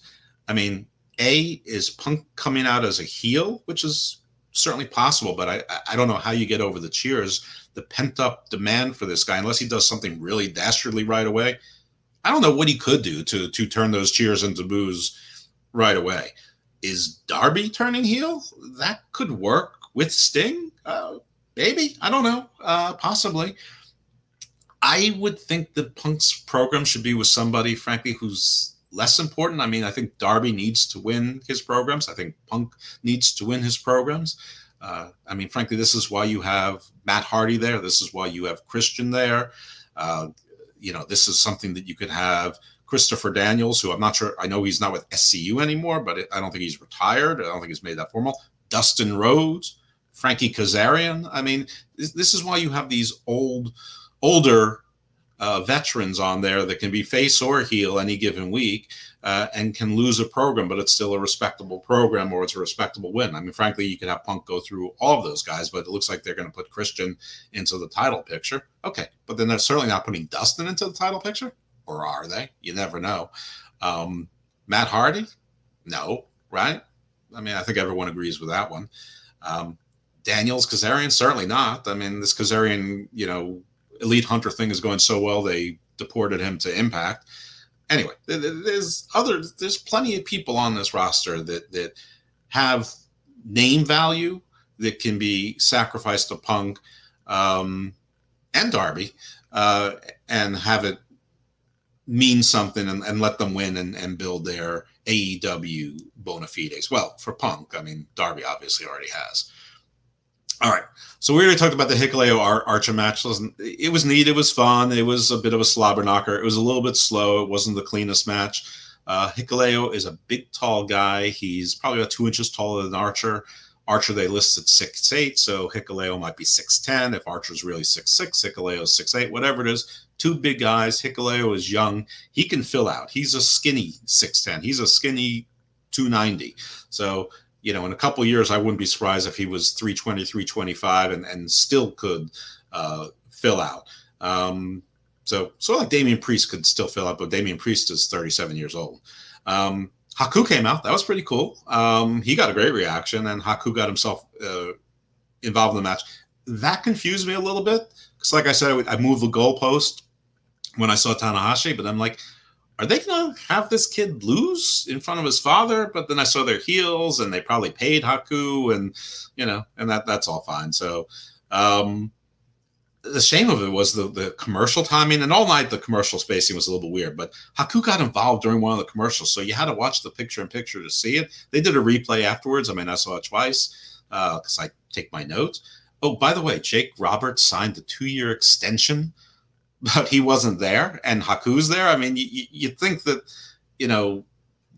I mean, A is Punk coming out as a heel, which is certainly possible, but I I don't know how you get over the cheers, the pent up demand for this guy, unless he does something really dastardly right away. I don't know what he could do to to turn those cheers into boos right away. Is Darby turning heel? That could work with Sting. Uh, maybe I don't know. Uh, possibly. I would think that Punk's program should be with somebody, frankly, who's less important. I mean, I think Darby needs to win his programs. I think Punk needs to win his programs. Uh, I mean, frankly, this is why you have Matt Hardy there. This is why you have Christian there. Uh, you know, this is something that you could have Christopher Daniels, who I'm not sure, I know he's not with SCU anymore, but I don't think he's retired. I don't think he's made that formal. Dustin Rhodes, Frankie Kazarian. I mean, this, this is why you have these old, older uh, veterans on there that can be face or heel any given week uh, and can lose a program, but it's still a respectable program or it's a respectable win. I mean, frankly, you could have Punk go through all of those guys, but it looks like they're going to put Christian into the title picture. Okay, but then they're certainly not putting Dustin into the title picture, or are they? You never know. Um, Matt Hardy? No, right? I mean, I think everyone agrees with that one. Um, Daniels Kazarian? Certainly not. I mean, this Kazarian, you know, elite hunter thing is going so well they deported him to Impact. Anyway, there's other there's plenty of people on this roster that that have name value that can be sacrificed to Punk um, and Darby uh, and have it mean something and, and let them win and, and build their AEW bona fides. Well, for Punk, I mean, Darby obviously already has. All right. So we already talked about the Hikuleo Ar- Archer match. It was neat. It was fun. It was a bit of a slobber knocker. It was a little bit slow. It wasn't the cleanest match. Uh, Hikuleo is a big, tall guy. He's probably about two inches taller than Archer. Archer they list at six eight, so Hikuleo might be six ten. If Archer's really six six, Hikuleo is six eight. Whatever it is, two big guys. Hikuleo is young. He can fill out. He's a skinny six ten. He's a skinny two ninety. So you know, in a couple years, I wouldn't be surprised if he was 320, 325 and, and still could uh, fill out. Um, so, so like Damian Priest could still fill out, but Damian Priest is 37 years old. Um, Haku came out. That was pretty cool. Um, he got a great reaction, and Haku got himself uh, involved in the match. That confused me a little bit because, like I said, I moved the goalpost when I saw Tanahashi, but I'm like, are they going to have this kid lose in front of his father? But then I saw their heels, and they probably paid Haku, and you know, and that that's all fine. So, um, the shame of it was the the commercial timing, and all night the commercial spacing was a little bit weird. But Haku got involved during one of the commercials, so you had to watch the picture in picture to see it. They did a replay afterwards. I mean, I saw it twice because uh, I take my notes. Oh, by the way, Jake Roberts signed a two year extension but he wasn't there, and Haku's there. I mean, you, you'd think that, you know,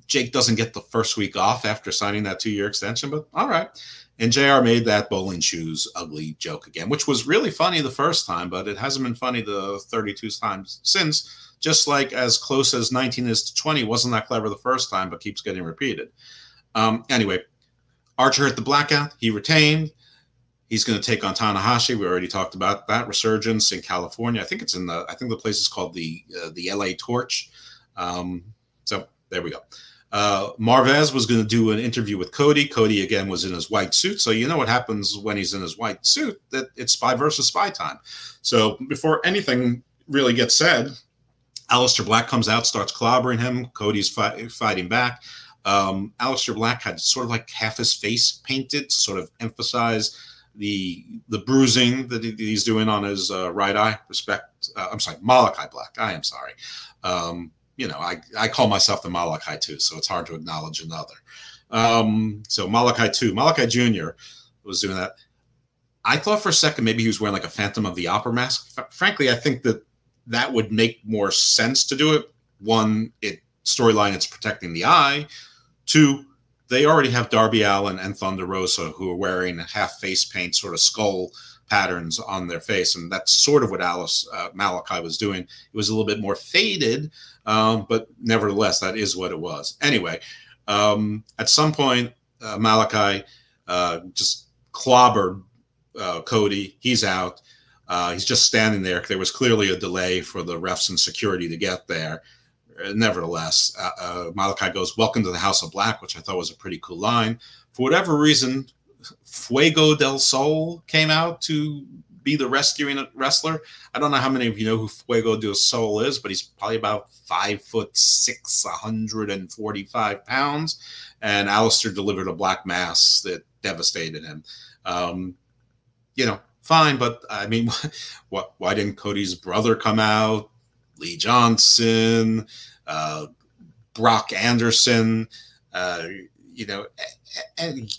Jake doesn't get the first week off after signing that two year extension, but all right. And JR made that bowling shoes ugly joke again, which was really funny the first time, but it hasn't been funny the 32 times since. Just like as close as 19 is to 20 wasn't that clever the first time, but keeps getting repeated. Um, anyway, Archer hit the blackout. He retained. He's going to take on Tanahashi. We already talked about that resurgence in California. I think it's in the. I think the place is called the uh, the LA Torch. Um, so there we go. Uh, Marvez was going to do an interview with Cody. Cody again was in his white suit, so you know what happens when he's in his white suit. That it's spy versus spy time. So before anything really gets said, Aleister Black comes out, starts clobbering him. Cody's fight, fighting back. Um, Aleister Black had sort of like half his face painted to sort of emphasize the the bruising that he's doing on his uh, right eye. Respect, uh, I'm sorry, Malachi Black. I am sorry. Um, you know, I, I call myself the Malachi too, so it's hard to acknowledge another. Um, so Malachi two, Malachi Junior was doing that. I thought for a second maybe he was wearing like a Phantom of the Opera mask. F- frankly, I think that that would make more sense to do it. One, it storyline, it's protecting the eye. Two, they already have Darby Allin and Thunder Rosa who are wearing half face paint, sort of skull patterns on their face, and that's sort of what Alice uh, Malachi was doing. It was a little bit more faded, um, but nevertheless, that is what it was. Anyway, um, at some point, uh, Malachi uh, just clobbered uh, Cody. He's out. Uh, he's just standing there. There was clearly a delay for the refs and security to get there nevertheless, uh, uh, Malachi goes, Welcome to the House of Black, which I thought was a pretty cool line. For whatever reason, Fuego del Sol came out to be the rescuing wrestler. I don't know how many of you know who Fuego del Sol is, but he's probably about five foot six, 145 pounds. And Aleister delivered a black mass that devastated him. Um, you know, fine, but I mean, what? Why didn't Cody's brother come out? Lee Johnson, uh, Brock Anderson, uh, you know,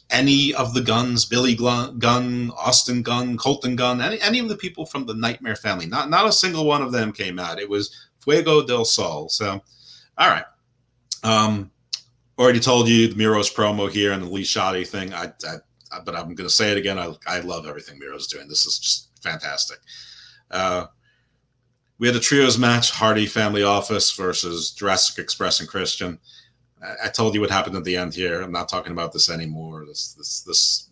any of the guns, Billy Gunn, Austin Gunn, Colton Gunn, any, any of the people from the Nightmare family. Not not a single one of them came out. It was Fuego del Sol. So, all right. Um, already told you the Miro's promo here and the Lee Shoddy thing. I, I, but I'm going to say it again. I, I love everything Miro's doing. This is just fantastic. Uh, we had a trios match: Hardy Family Office versus Jurassic Express and Christian. I, I told you what happened at the end here. I'm not talking about this anymore. This, this, this.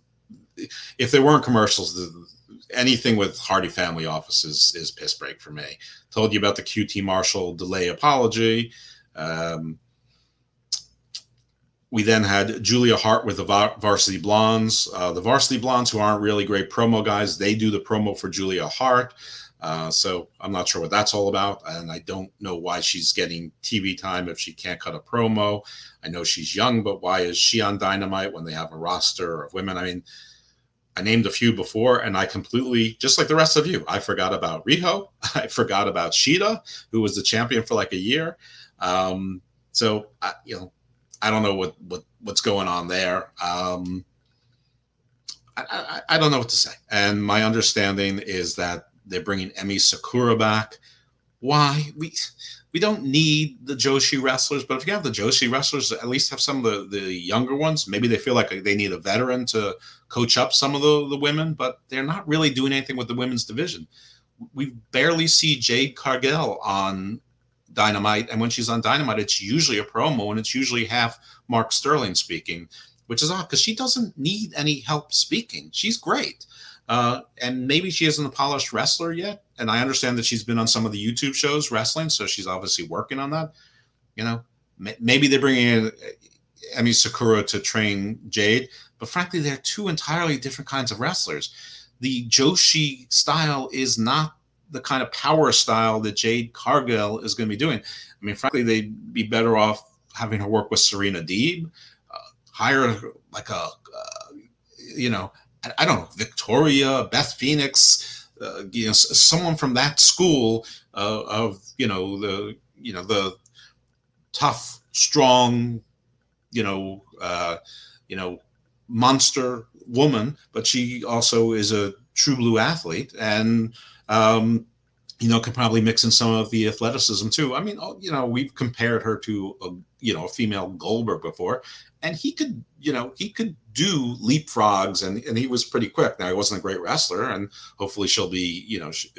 If there weren't commercials, the, anything with Hardy Family Office is, is piss break for me. Told you about the QT Marshall delay apology. Um, we then had Julia Hart with the Varsity Blondes. Uh, the Varsity Blondes, who aren't really great promo guys, they do the promo for Julia Hart. Uh, so I'm not sure what that's all about, and I don't know why she's getting TV time if she can't cut a promo. I know she's young, but why is she on Dynamite when they have a roster of women? I mean, I named a few before, and I completely, just like the rest of you, I forgot about Riho. I forgot about Shida, who was the champion for like a year. Um, so I, you know, I don't know what what what's going on there. Um, I, I, I don't know what to say. And my understanding is that they're bringing Emi Sakura back. Why? We we don't need the Joshi wrestlers, but if you have the Joshi wrestlers, at least have some of the, the younger ones. Maybe they feel like they need a veteran to coach up some of the, the women, but they're not really doing anything with the women's division. We barely see Jade Cargill on Dynamite, and when she's on Dynamite, it's usually a promo, and it's usually half Mark Sterling speaking, which is odd because she doesn't need any help speaking. She's great. Uh, and maybe she isn't a polished wrestler yet. And I understand that she's been on some of the YouTube shows wrestling, so she's obviously working on that. You know, maybe they're bringing in Emi Sakura to train Jade, but frankly, they're two entirely different kinds of wrestlers. The Joshi style is not the kind of power style that Jade Cargill is going to be doing. I mean, frankly, they'd be better off having her work with Serena Deeb, uh, hire like a, uh, you know, I don't know, Victoria, Beth Phoenix, uh, you know, someone from that school uh, of, you know, the, you know, the tough, strong, you know, uh, you know, monster woman, but she also is a true blue athlete and, um, you know, can probably mix in some of the athleticism too. I mean, you know, we've compared her to a, you know, a female Goldberg before, and he could, you know, he could do leapfrogs, and and he was pretty quick. Now he wasn't a great wrestler, and hopefully she'll be, you know, she,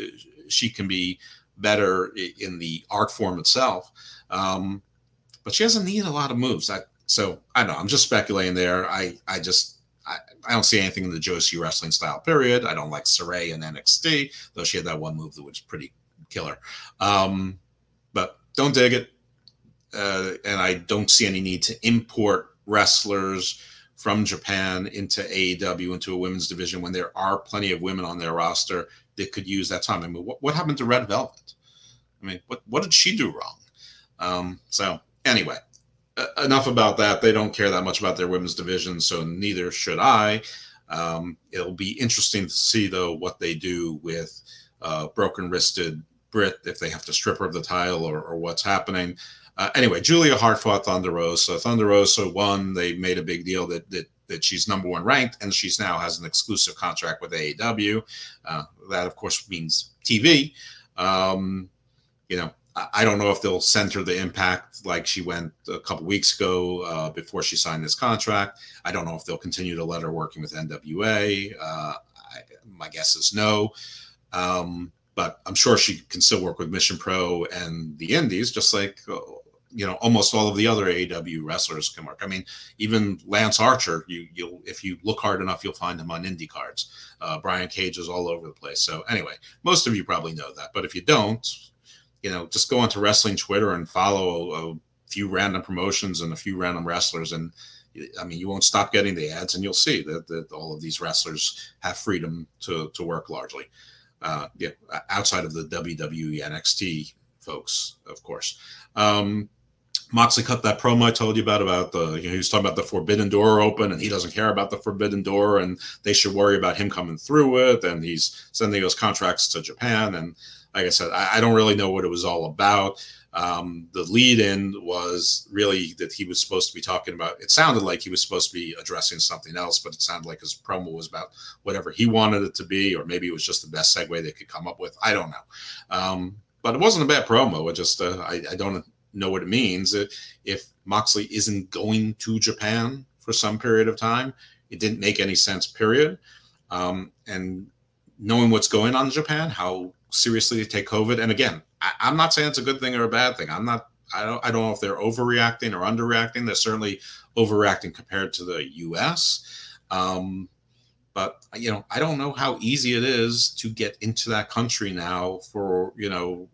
she can be better in the art form itself. Um, but she doesn't need a lot of moves. I, so I don't know. I'm just speculating there. I I just I, I don't see anything in the Joshi wrestling style. Period. I don't like Sarray in NXT, though she had that one move that was pretty killer. Um, but don't dig it, uh, and I don't see any need to import wrestlers from Japan into AEW into a women's division when there are plenty of women on their roster that could use that time. I mean, what, what happened to Red Velvet? I mean, what what did she do wrong? Um, so anyway, enough about that. They don't care that much about their women's division, so neither should I. Um, it'll be interesting to see though what they do with uh, broken wristed Britt if they have to strip her of the title or, or what's happening. Uh, anyway, Julia Hart fought Thunder Rosa. Thunder Rosa won. They made a big deal that that that she's number one ranked, and she's now has an exclusive contract with AEW. Uh, that of course means TV. Um, you know, I don't know if they'll center the impact like she went a couple weeks ago uh, before she signed this contract. I don't know if they'll continue to let her working with NWA. Uh, I, my guess is no. Um, but I'm sure she can still work with Mission Pro and the Indies, just like uh, you know almost all of the other AEW wrestlers can work. I mean, even Lance Archer, you you'll if you look hard enough, you'll find him on indie cards. Uh, Brian Cage is all over the place. So anyway, most of you probably know that, but if you don't, you know, just go onto wrestling Twitter and follow a, a few random promotions and a few random wrestlers, and I mean, you won't stop getting the ads, and you'll see that, that all of these wrestlers have freedom to to work largely. Uh, yeah, outside of the WWE NXT folks, of course. Um, Moxley cut that promo I told you about about the you know, he was talking about the forbidden door open and he doesn't care about the forbidden door and they should worry about him coming through it and he's sending those contracts to Japan and like I said I, I don't really know what it was all about. Um, the lead in was really that he was supposed to be talking about it sounded like he was supposed to be addressing something else but it sounded like his promo was about whatever he wanted it to be or maybe it was just the best segue they could come up with I don't know. Um, but it wasn't a bad promo. It just uh, I, I don't know what it means. If Moxley isn't going to Japan for some period of time, it didn't make any sense, period. Um, and knowing what's going on in Japan, how seriously they take COVID, and again, I, am not saying it's a good thing or a bad thing. I'm not. I don't. I don't know if they're overreacting or underreacting. They're certainly overreacting compared to the U.S. Um, but you know, I don't know how easy it is to get into that country now for you know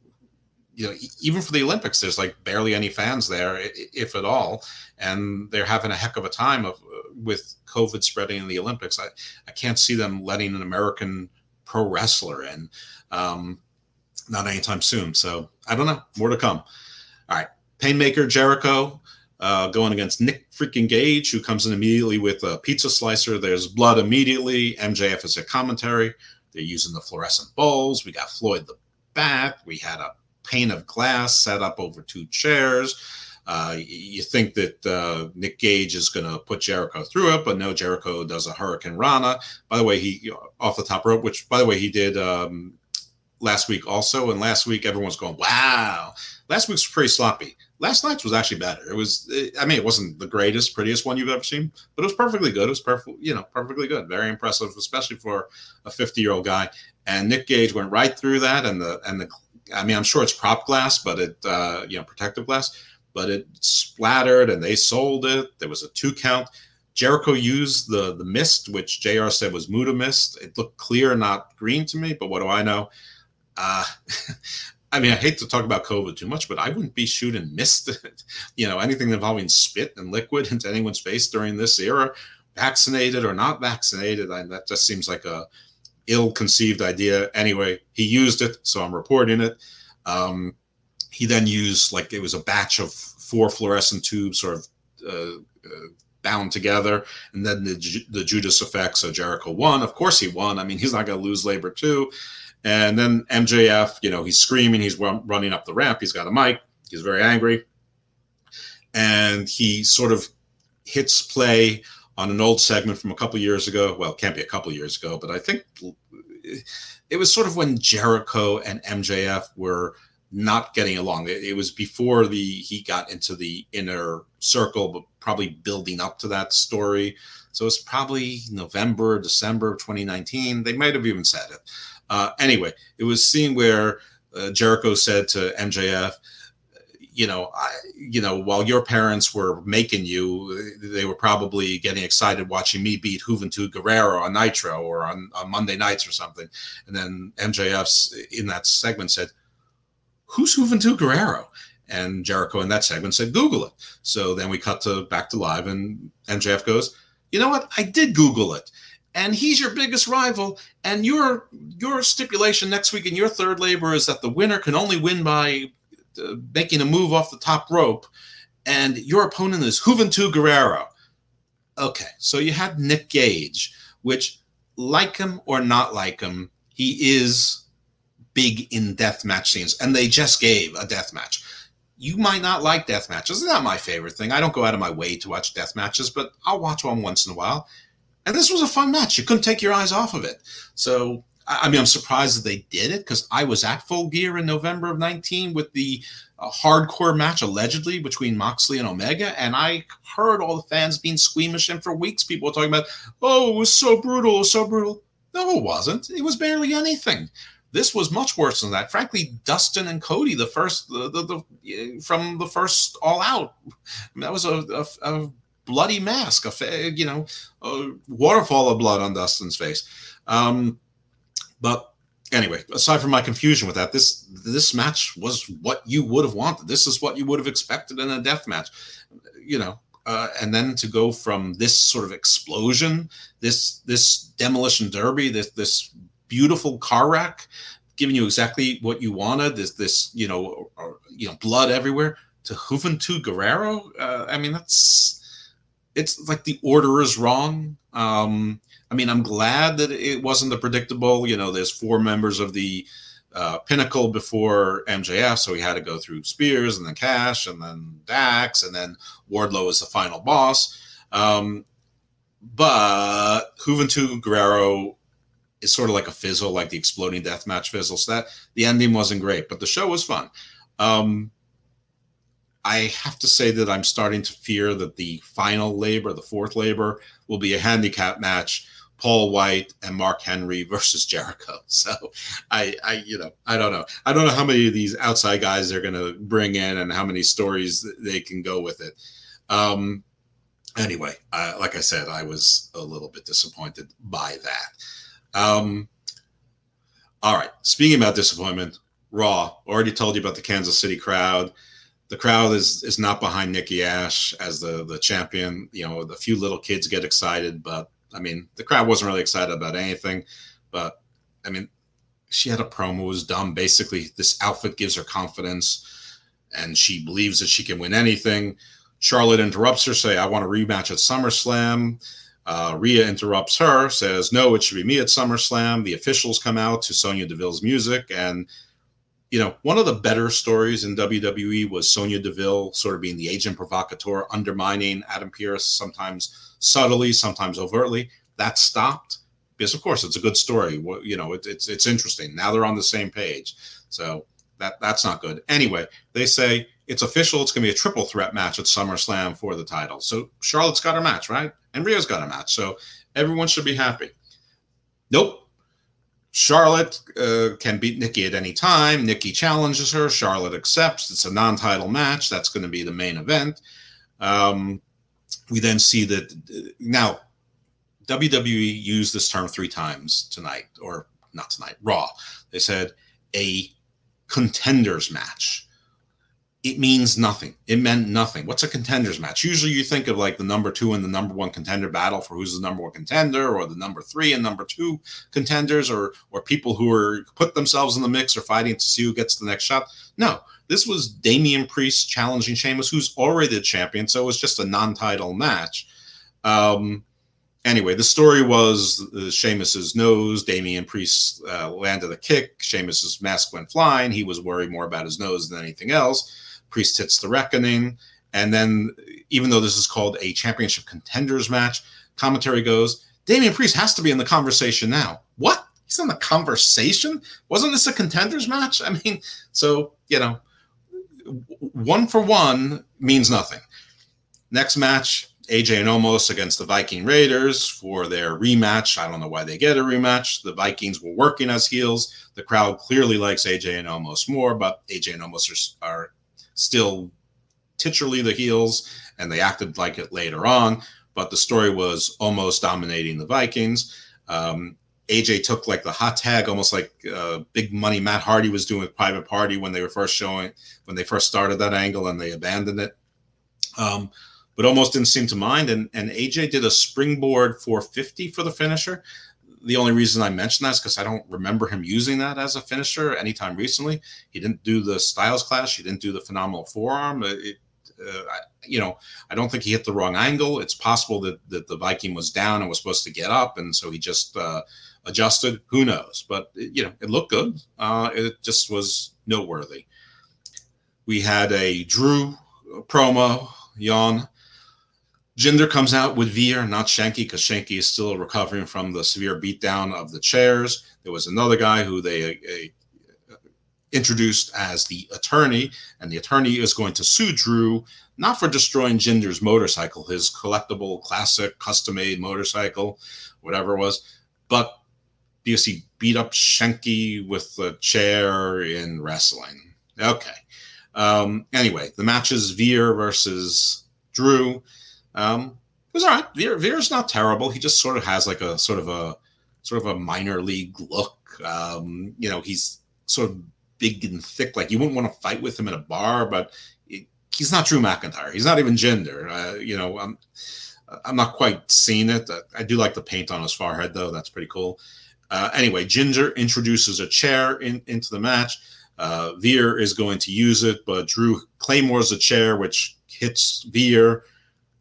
you know, even for the Olympics, there's like barely any fans there, if at all, and they're having a heck of a time of with COVID spreading in the Olympics. I, I can't see them letting an American pro wrestler in, um, not anytime soon. So I don't know. More to come. All right, Painmaker Jericho uh, going against Nick freaking Gage, who comes in immediately with a pizza slicer. There's blood immediately. MJF is a commentary. They're using the fluorescent bowls. We got Floyd the Bat. We had a pane of glass set up over two chairs. Uh, you think that uh, Nick Gage is going to put Jericho through it, but no, Jericho does a hurricanrana. By the way, he off the top rope, which by the way he did um, last week also. And last week everyone's going, "Wow!" Last week's pretty sloppy. Last night's was actually better. It was, I mean, it wasn't the greatest, prettiest one you've ever seen, but it was perfectly good. It was perfect, you know, perfectly good. Very impressive, especially for a 50 year old guy. And Nick Gage went right through that, and the and the I mean, I'm sure it's prop glass, but it, uh, you know, protective glass, but it splattered and they sold it. There was a two count. Jericho used the the mist, which JR said was Muta mist. It looked clear, not green to me, but what do I know? Uh, I mean, I hate to talk about COVID too much, but I wouldn't be shooting mist, you know, anything involving spit and liquid into anyone's face during this era, vaccinated or not vaccinated. I, that just seems like a ill-conceived idea. Anyway, he used it, so I'm reporting it. Um, he then used like it was a batch of four fluorescent tubes, sort of uh, uh, bound together, and then the the Judas effect. So Jericho won. Of course, he won. I mean, he's not going to lose labor too. And then MJF, you know, he's screaming. He's run, running up the ramp. He's got a mic. He's very angry, and he sort of hits play on an old segment from a couple years ago. Well, it can't be a couple years ago, but I think it was sort of when Jericho and MJF were not getting along. It, was before the he got into the inner circle, but probably building up to that story. So it's probably November, December of 2019. They might have even said it. Uh, anyway, it was seen where uh, Jericho said to MJF, you know, I, you know, while your parents were making you, they were probably getting excited watching me beat Juventud Guerrero on Nitro or on, on Monday nights or something. And then MJF's in that segment said, "Who's Juventud Guerrero?" And Jericho in that segment said, "Google it." So then we cut to back to live, and MJF goes, "You know what? I did Google it." and he's your biggest rival and your your stipulation next week in your third labor is that the winner can only win by uh, making a move off the top rope, and your opponent is Juventud Guerrero. Okay, so you had Nick Gage, which, like him or not like him, he is big in death match scenes, and they just gave a death match. You might not like death matches. It's not my favorite thing. I don't go out of my way to watch death matches, but I'll watch one once in a while. And this was a fun match. You couldn't take your eyes off of it. So I mean, I'm surprised that they did it because I was at Full Gear in November of 19 with the uh, hardcore match allegedly between Moxley and Omega, and I heard all the fans being squeamish, and for weeks people were talking about, "Oh, it was so brutal, so brutal." No, it wasn't. It was barely anything. This was much worse than that. Frankly, Dustin and Cody, the first, the, the, the from the first All Out, that was a, a, a bloody mask, a you know, waterfall of blood on Dustin's face. Um, but anyway, aside from my confusion with that, this this match was what you would have wanted. This is what you would have expected in a death match. You know, uh, and then to go from this sort of explosion, this this demolition derby, this this beautiful car wreck, giving you exactly what you wanted. This this you know or, you know blood everywhere to Juventud Guerrero. Uh, I mean that's it's like the order is wrong. Um, I mean, I'm glad that it wasn't the predictable. You know, there's four members of the uh, Pinnacle before MJF, so he had to go through Spears and then Cash and then Dax and then Wardlow is the final boss. Um, but Juventud Guerrero is sort of like a fizzle, like the exploding death match fizzle. So that the ending wasn't great, but the show was fun. Um, I have to say that I'm starting to fear that the final labor, the fourth labor, will be a handicap match Paul White and Mark Henry versus Jericho. So I, I, you know, I don't know. I don't know how many of these outside guys they're going to bring in and how many stories they can go with it. Um, anyway, uh, like I said, I was a little bit disappointed by that. Um, all right. Speaking about disappointment, Raw already told you about the Kansas City crowd. The crowd is is not behind Nikki Ash as the the champion. You know, the few little kids get excited, but I mean, the crowd wasn't really excited about anything, but I mean, she had a promo was dumb. Basically, this outfit gives her confidence, and she believes that she can win anything. Charlotte interrupts her, say, "I want a rematch at SummerSlam." Uh, Rhea interrupts her, says, "No, it should be me at SummerSlam." The officials come out to Sonya Deville's music, and you know, one of the better stories in WWE was Sonya Deville sort of being the agent provocateur, undermining Adam Pearce, sometimes subtly, sometimes overtly. That stopped because, of course, it's a good story. You know, it, it's it's interesting. Now they're on the same page, so that that's not good. Anyway, they say it's official. It's going to be a triple threat match at SummerSlam for the title. So Charlotte's got her match, right? And Rhea's got a match. So everyone should be happy. Nope. Charlotte uh, can beat Nikki at any time. Nikki challenges her. Charlotte accepts. It's a non title match. That's going to be the main event. Um, we then see that uh, now WWE used this term three times tonight, or not tonight, Raw. They said a contenders match it means nothing. It meant nothing. What's a contenders match? Usually you think of like the number two and the number one contender battle for who's the number one contender, or the number three and number two contenders, or or people who are put themselves in the mix or fighting to see who gets the next shot. No, this was Damian Priest challenging Sheamus, who's already the champion, so it was just a non-title match. Um, anyway, the story was uh, Sheamus's nose. Damian Priest uh, landed a kick. Sheamus's mask went flying. He was worried more about his nose than anything else Priest hits the reckoning. And then, even though this is called a championship contenders match, commentary goes, Damian Priest has to be in the conversation now. What? He's in the conversation? Wasn't this a contenders match? I mean, so, you know, one for one means nothing. Next match, AJ and Omos against the Viking Raiders for their rematch. I don't know why they get a rematch. The Vikings were working as heels. The crowd clearly likes AJ and Omos more, but AJ and Omos are, are still titularly the heels, and they acted like it later on. But the story was Omos dominating the Vikings. Um, AJ took like the hot tag, almost like uh, big money Matt Hardy was doing with Private Party when they were first showing, when they first started that angle and they abandoned it. Um, but Omos didn't seem to mind. And, and AJ did a springboard 450 for the finisher the only reason I mention that is because I don't remember him using that as a finisher anytime recently. He didn't do the Styles Clash. He didn't do the phenomenal forearm. It, uh, I, you know, I don't think he hit the wrong angle. It's possible that, that the Viking was down and was supposed to get up, and so he just uh, adjusted. Who knows? But you know, it looked good. Uh, it just was noteworthy. We had a Drew promo, yawn. Jinder comes out with Veer, not Shanky, because Shanky is still recovering from the severe beatdown of the chairs. There was another guy who they uh, introduced as the attorney, and the attorney is going to sue Drew not for destroying Jinder's motorcycle, his collectible, classic, custom made motorcycle, whatever it was, but because he beat up Shanky with a chair in wrestling. Okay. Um, anyway, the match is Veer versus Drew. Um, it was all right. Veer, Veer's not terrible. He just sort of has like a sort of a sort of a minor league look. Um, you know, he's sort of big and thick. Like you wouldn't want to fight with him in a bar, but it he's not Drew McIntyre. He's not even Jinder. Uh, you know, I'm I'm not quite seeing it. I do like the paint on his forehead though. That's pretty cool. Uh, anyway, Jinder introduces a chair in, into the match. Uh, Veer is going to use it, but Drew claymores a chair, which hits Veer.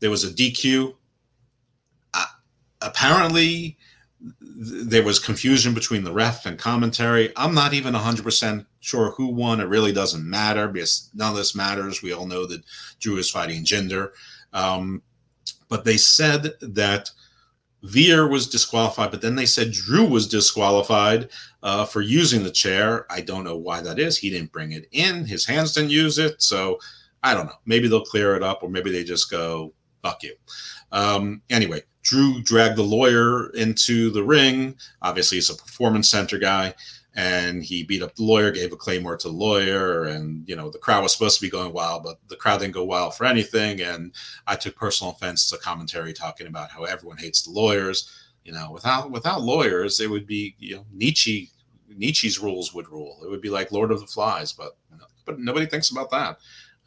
There was a DQ. Uh, apparently, th- there was confusion between the ref and commentary. I'm not even 100% sure who won. It really doesn't matter because none of this matters. We all know that Drew is fighting Jinder. Um, but they said that Veer was disqualified, but then they said Drew was disqualified uh, for using the chair. I don't know why that is. He didn't bring it in. His hands didn't use it. So I don't know. Maybe they'll clear it up, or maybe they just go, fuck you. Um, anyway, Drew dragged the lawyer into the ring. Obviously, he's a performance center guy, and he beat up the lawyer, gave a claymore to the lawyer, and you know the crowd was supposed to be going wild, but the crowd didn't go wild for anything. And I took personal offense to commentary talking about how everyone hates the lawyers. You know, without without lawyers, it would be you know Nietzsche Nietzsche's rules would rule. It would be like Lord of the Flies, but but nobody thinks about that.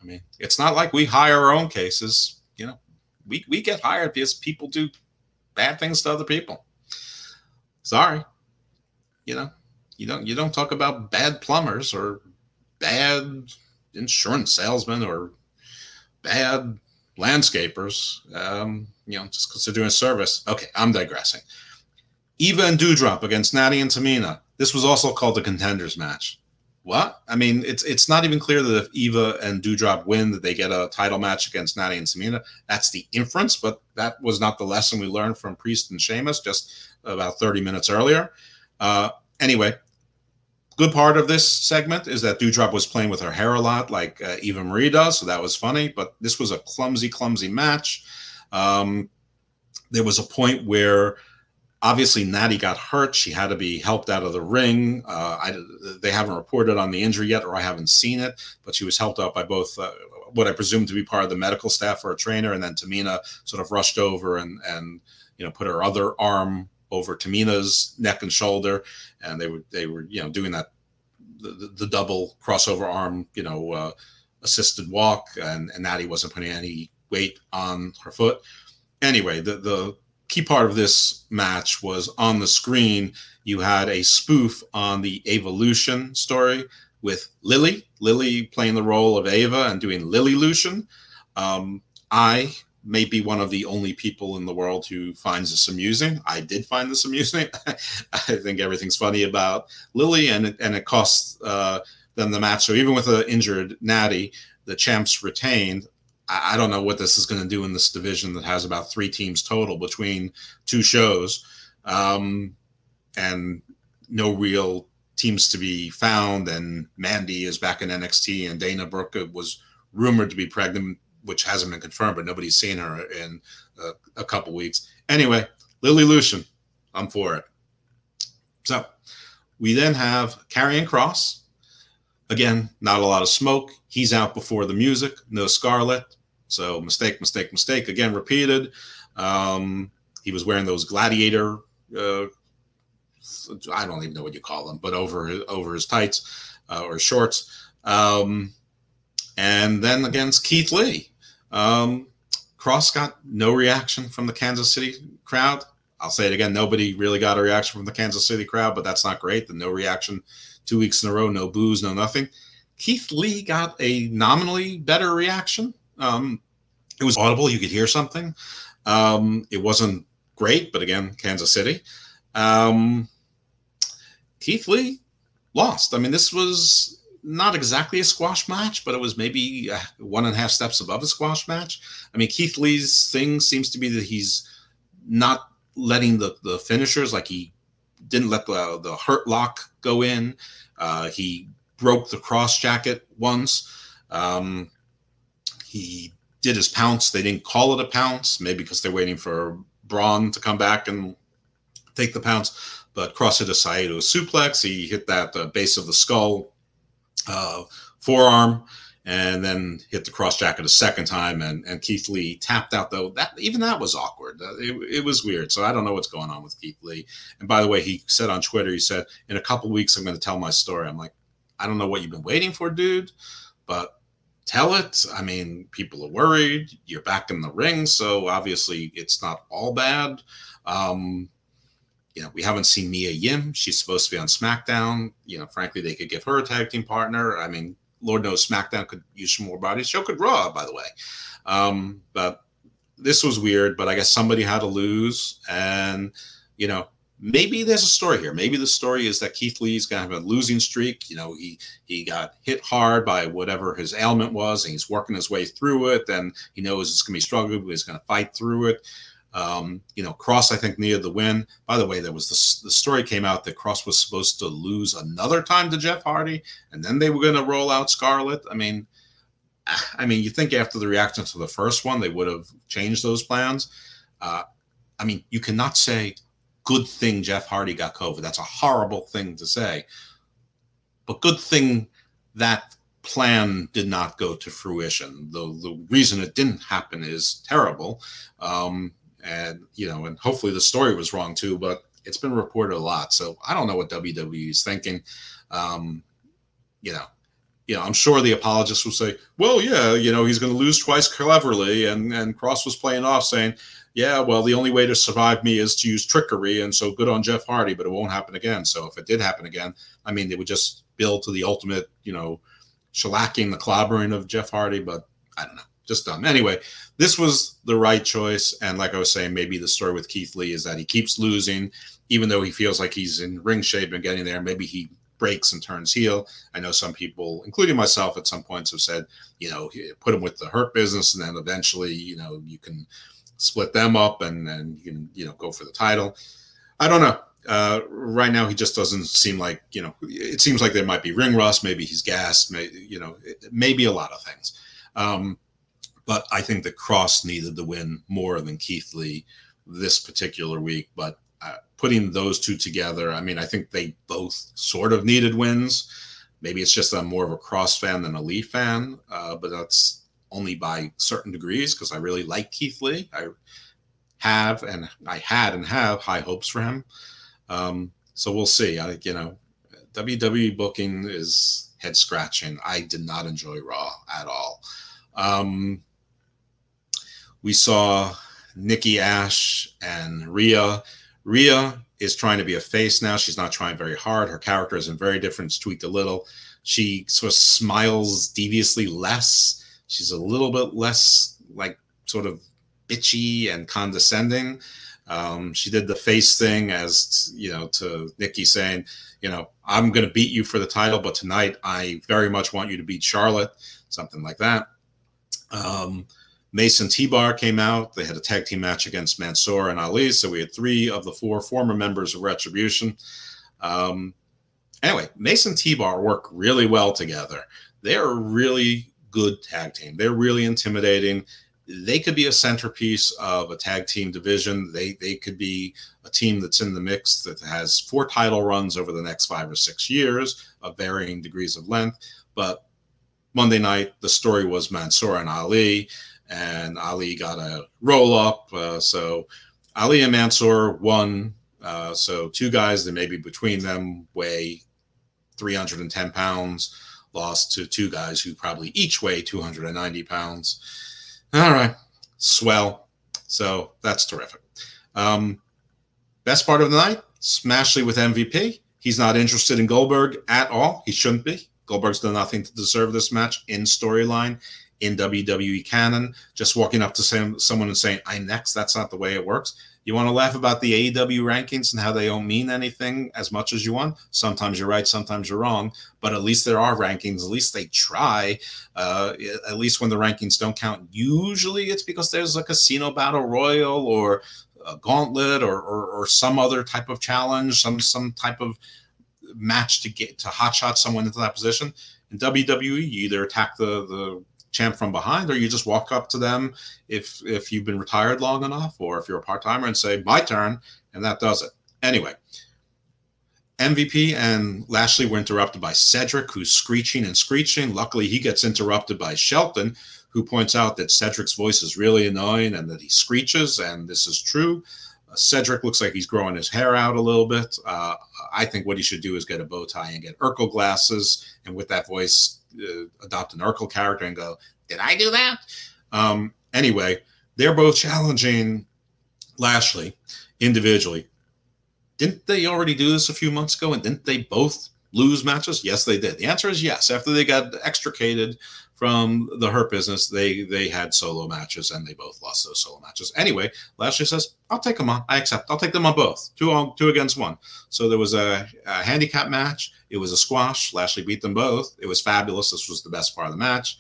I mean, it's not like we hire our own cases. You know, we, we get hired because people do bad things to other people. Sorry. You know, you don't you don't talk about bad plumbers or bad insurance salesmen or bad landscapers. Um, you know, just because they're doing service. Okay, I'm digressing. Eva and Doudrop against Natty and Tamina. This was also called the contenders match. What? I mean, it's it's not even clear that if Eva and Doudrop win, that they get a title match against Natty and Tamina. That's the inference, but that was not the lesson we learned from Priest and Sheamus just about 30 minutes earlier. Uh, anyway, good part of this segment is that Doudrop was playing with her hair a lot, like uh, Eva Marie does, so that was funny. But this was a clumsy, clumsy match. Um, there was a point where obviously Natty got hurt. She had to be helped out of the ring. Uh, I, they haven't reported on the injury yet, or I haven't seen it, but she was helped out by both uh, what I presume to be part of the medical staff or a trainer, and then Tamina sort of rushed over and and you know put her other arm over Tamina's neck and shoulder, and they were they were you know doing that the, the double crossover arm you know uh, assisted walk, and, and Natty wasn't putting any weight on her foot. Anyway, the the key part of this match was on the screen. You had a spoof on the Evolution story with Lily, Lily playing the role of Ava and doing Lilylution. Um, I may be one of the only people in the world who finds this amusing. I did find this amusing. I think everything's funny about Lily, and it, and it costs uh, them the match. So even with an injured Natty, the champs retained. I, don't know what this is going to do in this division that has about three teams total between two shows, um, and no real teams to be found. And Mandy is back in NXT, and Dana Brooke was rumored to be pregnant which hasn't been confirmed, but nobody's seen her in a, couple weeks. Anyway, Lilylution, I'm for it. So we then have Karrion Kross. Again, not a lot of smoke. He's out before the music. No Scarlett. So mistake, mistake, mistake. Again, repeated. Um, he was wearing those gladiator. Uh, I don't even know what you call them, but over over his tights uh, or shorts. Um, and then against Keith Lee, um, Kross got no reaction from the Kansas City crowd. I'll say it again. Nobody really got a reaction from the Kansas City crowd, but that's not great. The no reaction two weeks in a row, no booze, no nothing. Keith Lee got a nominally better reaction. Um, it was audible. You could hear something. Um, it wasn't great, but again, Kansas City. Um, Keith Lee lost. I mean, this was not exactly a squash match, but it was maybe uh, one and a half steps above a squash match. I mean, Keith Lee's thing seems to be that he's not letting the, the finishers, like he didn't let the, the hurt lock go in. Uh, he broke the Kross jacket once. Um, he did his pounce. They didn't call it a pounce, maybe because they're waiting for Braun to come back and take the pounce. But Kross hit a Saito suplex. He hit that uh, base of the skull uh, forearm and then hit the Kross jacket a second time and, and keith lee tapped out though that even that was awkward uh, it, it was weird so i don't know what's going on with keith lee and by the way he said on twitter he said in a couple weeks i'm going to tell my story i'm like i don't know what you've been waiting for dude but tell it. I mean, people are worried. You're back in the ring, so obviously it's not all bad. Um, you know, we haven't seen Mia Yim. She's supposed to be on SmackDown. You know, frankly, they could give her a tag team partner. I mean, Lord knows SmackDown could use some more bodies. So could Raw, by the way. Um, but this was weird. But I guess somebody had to lose, and you know, maybe there's a story here. Maybe the story is that Keith Lee's gonna have a losing streak. You know, he he got hit hard by whatever his ailment was, and he's working his way through it. And he knows it's gonna be struggle, but he's gonna fight through it. Um, you know, Kross I think needed the win. By the way, there was the the story came out that Kross was supposed to lose another time to Jeff Hardy, and then they were gonna roll out Scarlett. I mean. I mean, you think after the reaction to the first one, they would have changed those plans. Uh, I mean, you cannot say, good thing Jeff Hardy got COVID. That's a horrible thing to say. But good thing that plan did not go to fruition. The, the reason it didn't happen is terrible. Um, and, you know, and hopefully the story was wrong too, but it's been reported a lot. So I don't know what WWE is thinking. Um, you know, you know, I'm sure the apologists will say, well, yeah, you know, he's going to lose twice cleverly. And, and Kross was playing off saying, yeah, well, the only way to survive me is to use trickery. And so good on Jeff Hardy, but it won't happen again. So if it did happen again, I mean, they would just build to the ultimate, you know, shellacking, the clobbering of Jeff Hardy. But I don't know, just dumb. Anyway, this was the right choice. And like I was saying, maybe the story with Keith Lee is that he keeps losing, even though he feels like he's in ring shape and getting there. Maybe he breaks and turns heel. I know some people, including myself at some points, have said, you know, put him with the hurt business and then eventually, you know, you can split them up and then you can you know go for the title. I don't know. Uh, right now, he just doesn't seem like you know. It seems like there might be ring rust. Maybe he's gassed. Maybe you know, maybe a lot of things. Um, but I think that Kross needed the win more than Keith Lee this particular week. But uh, putting those two together, I mean, I think they both sort of needed wins. Maybe it's just I'm more of a Kross fan than a Lee fan, uh, but that's only by certain degrees because I really like Keith Lee. I have and I had and have high hopes for him. Um, so we'll see. I, you know, WWE booking is head scratching. I did not enjoy Raw at all. Um, we saw Nikki Ash and Rhea. Rhea is trying to be a face now. She's not trying very hard. Her character isn't very different. It's tweaked a little. She sort of smiles deviously less She's a little bit less like sort of bitchy and condescending. Um, she did the face thing as you know to Nikki saying, you know, I'm going to beat you for the title, but tonight I very much want you to beat Charlotte, something like that. Um, Mace and T-Bar came out. They had a tag team match against Mansoor and Ali. So we had three of the four former members of Retribution. Um, anyway, Mace and T-Bar work really well together. They are really good tag team. They're really intimidating. They could be a centerpiece of a tag team division. They they could be a team that's in the mix that has four title runs over the next five or six years of varying degrees of length. But Monday night, the story was Mansoor and Ali, and Ali got a roll up. Uh, so Ali and Mansoor won. Uh, so two guys that maybe between them weigh 310 pounds lost to two guys who probably each weigh 290 pounds. All right, swell. So that's terrific. Um, best part of the night, Smashley with MVP. He's not interested in Goldberg at all. He shouldn't be. Goldberg's done nothing to deserve this match in storyline, in WWE canon. Just walking up to some, someone and saying, I'm next, that's not the way it works. You want to laugh about the AEW rankings and how they don't mean anything as much as you want. Sometimes you're right, sometimes you're wrong, but at least there are rankings. At least they try. Uh, at least when the rankings don't count, usually it's because there's a casino battle royal or a gauntlet or, or, or some other type of challenge, some some type of match to get to hotshot someone into that position. In WWE, you either attack the the champ from behind, or you just walk up to them if if you've been retired long enough, or if you're a part timer and say my turn, and that does it. Anyway, MVP and Lashley were interrupted by Cedric, who's screeching and screeching. Luckily, he gets interrupted by Shelton, who points out that Cedric's voice is really annoying and that he screeches, and this is true. Uh, Cedric looks like he's growing his hair out a little bit. Uh, I think what he should do is get a bow tie and get Urkel glasses, and with that voice, uh, adopt an Urkel character and go, "Did I do that?" Um, anyway, they're both challenging Lashley individually. Didn't they already do this a few months ago? And didn't they both lose matches? Yes, they did. The answer is yes. After they got extricated from the hurt business, they they had solo matches and they both lost those solo matches. Anyway, Lashley says, "I'll take them on. I accept. I'll take them on both. Two on two against one." So there was a, a handicap match. It was a squash. Lashley beat them both. It was fabulous. This was the best part of the match.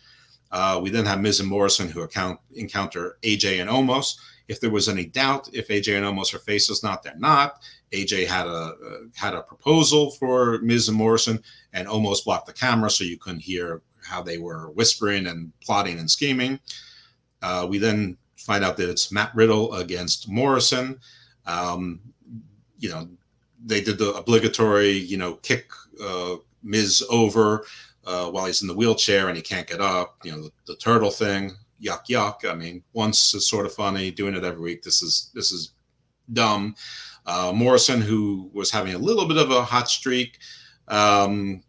Uh, we then have Miz and Morrison who account, encounter AJ and Omos. If there was any doubt if AJ and Omos are faces, not they're not. AJ had a uh, had a proposal for Miz and Morrison, and Omos blocked the camera so you couldn't hear how they were whispering and plotting and scheming. Uh, we then find out that it's Matt Riddle against Morrison. Um, you know, they did the obligatory, you know, kick uh, Miz over uh, while he's in the wheelchair and he can't get up. You know, the, the turtle thing. Yuck, yuck. I mean, once is sort of funny. Doing it every week, this is this is dumb. Uh, Morrison, who was having a little bit of a hot streak, um,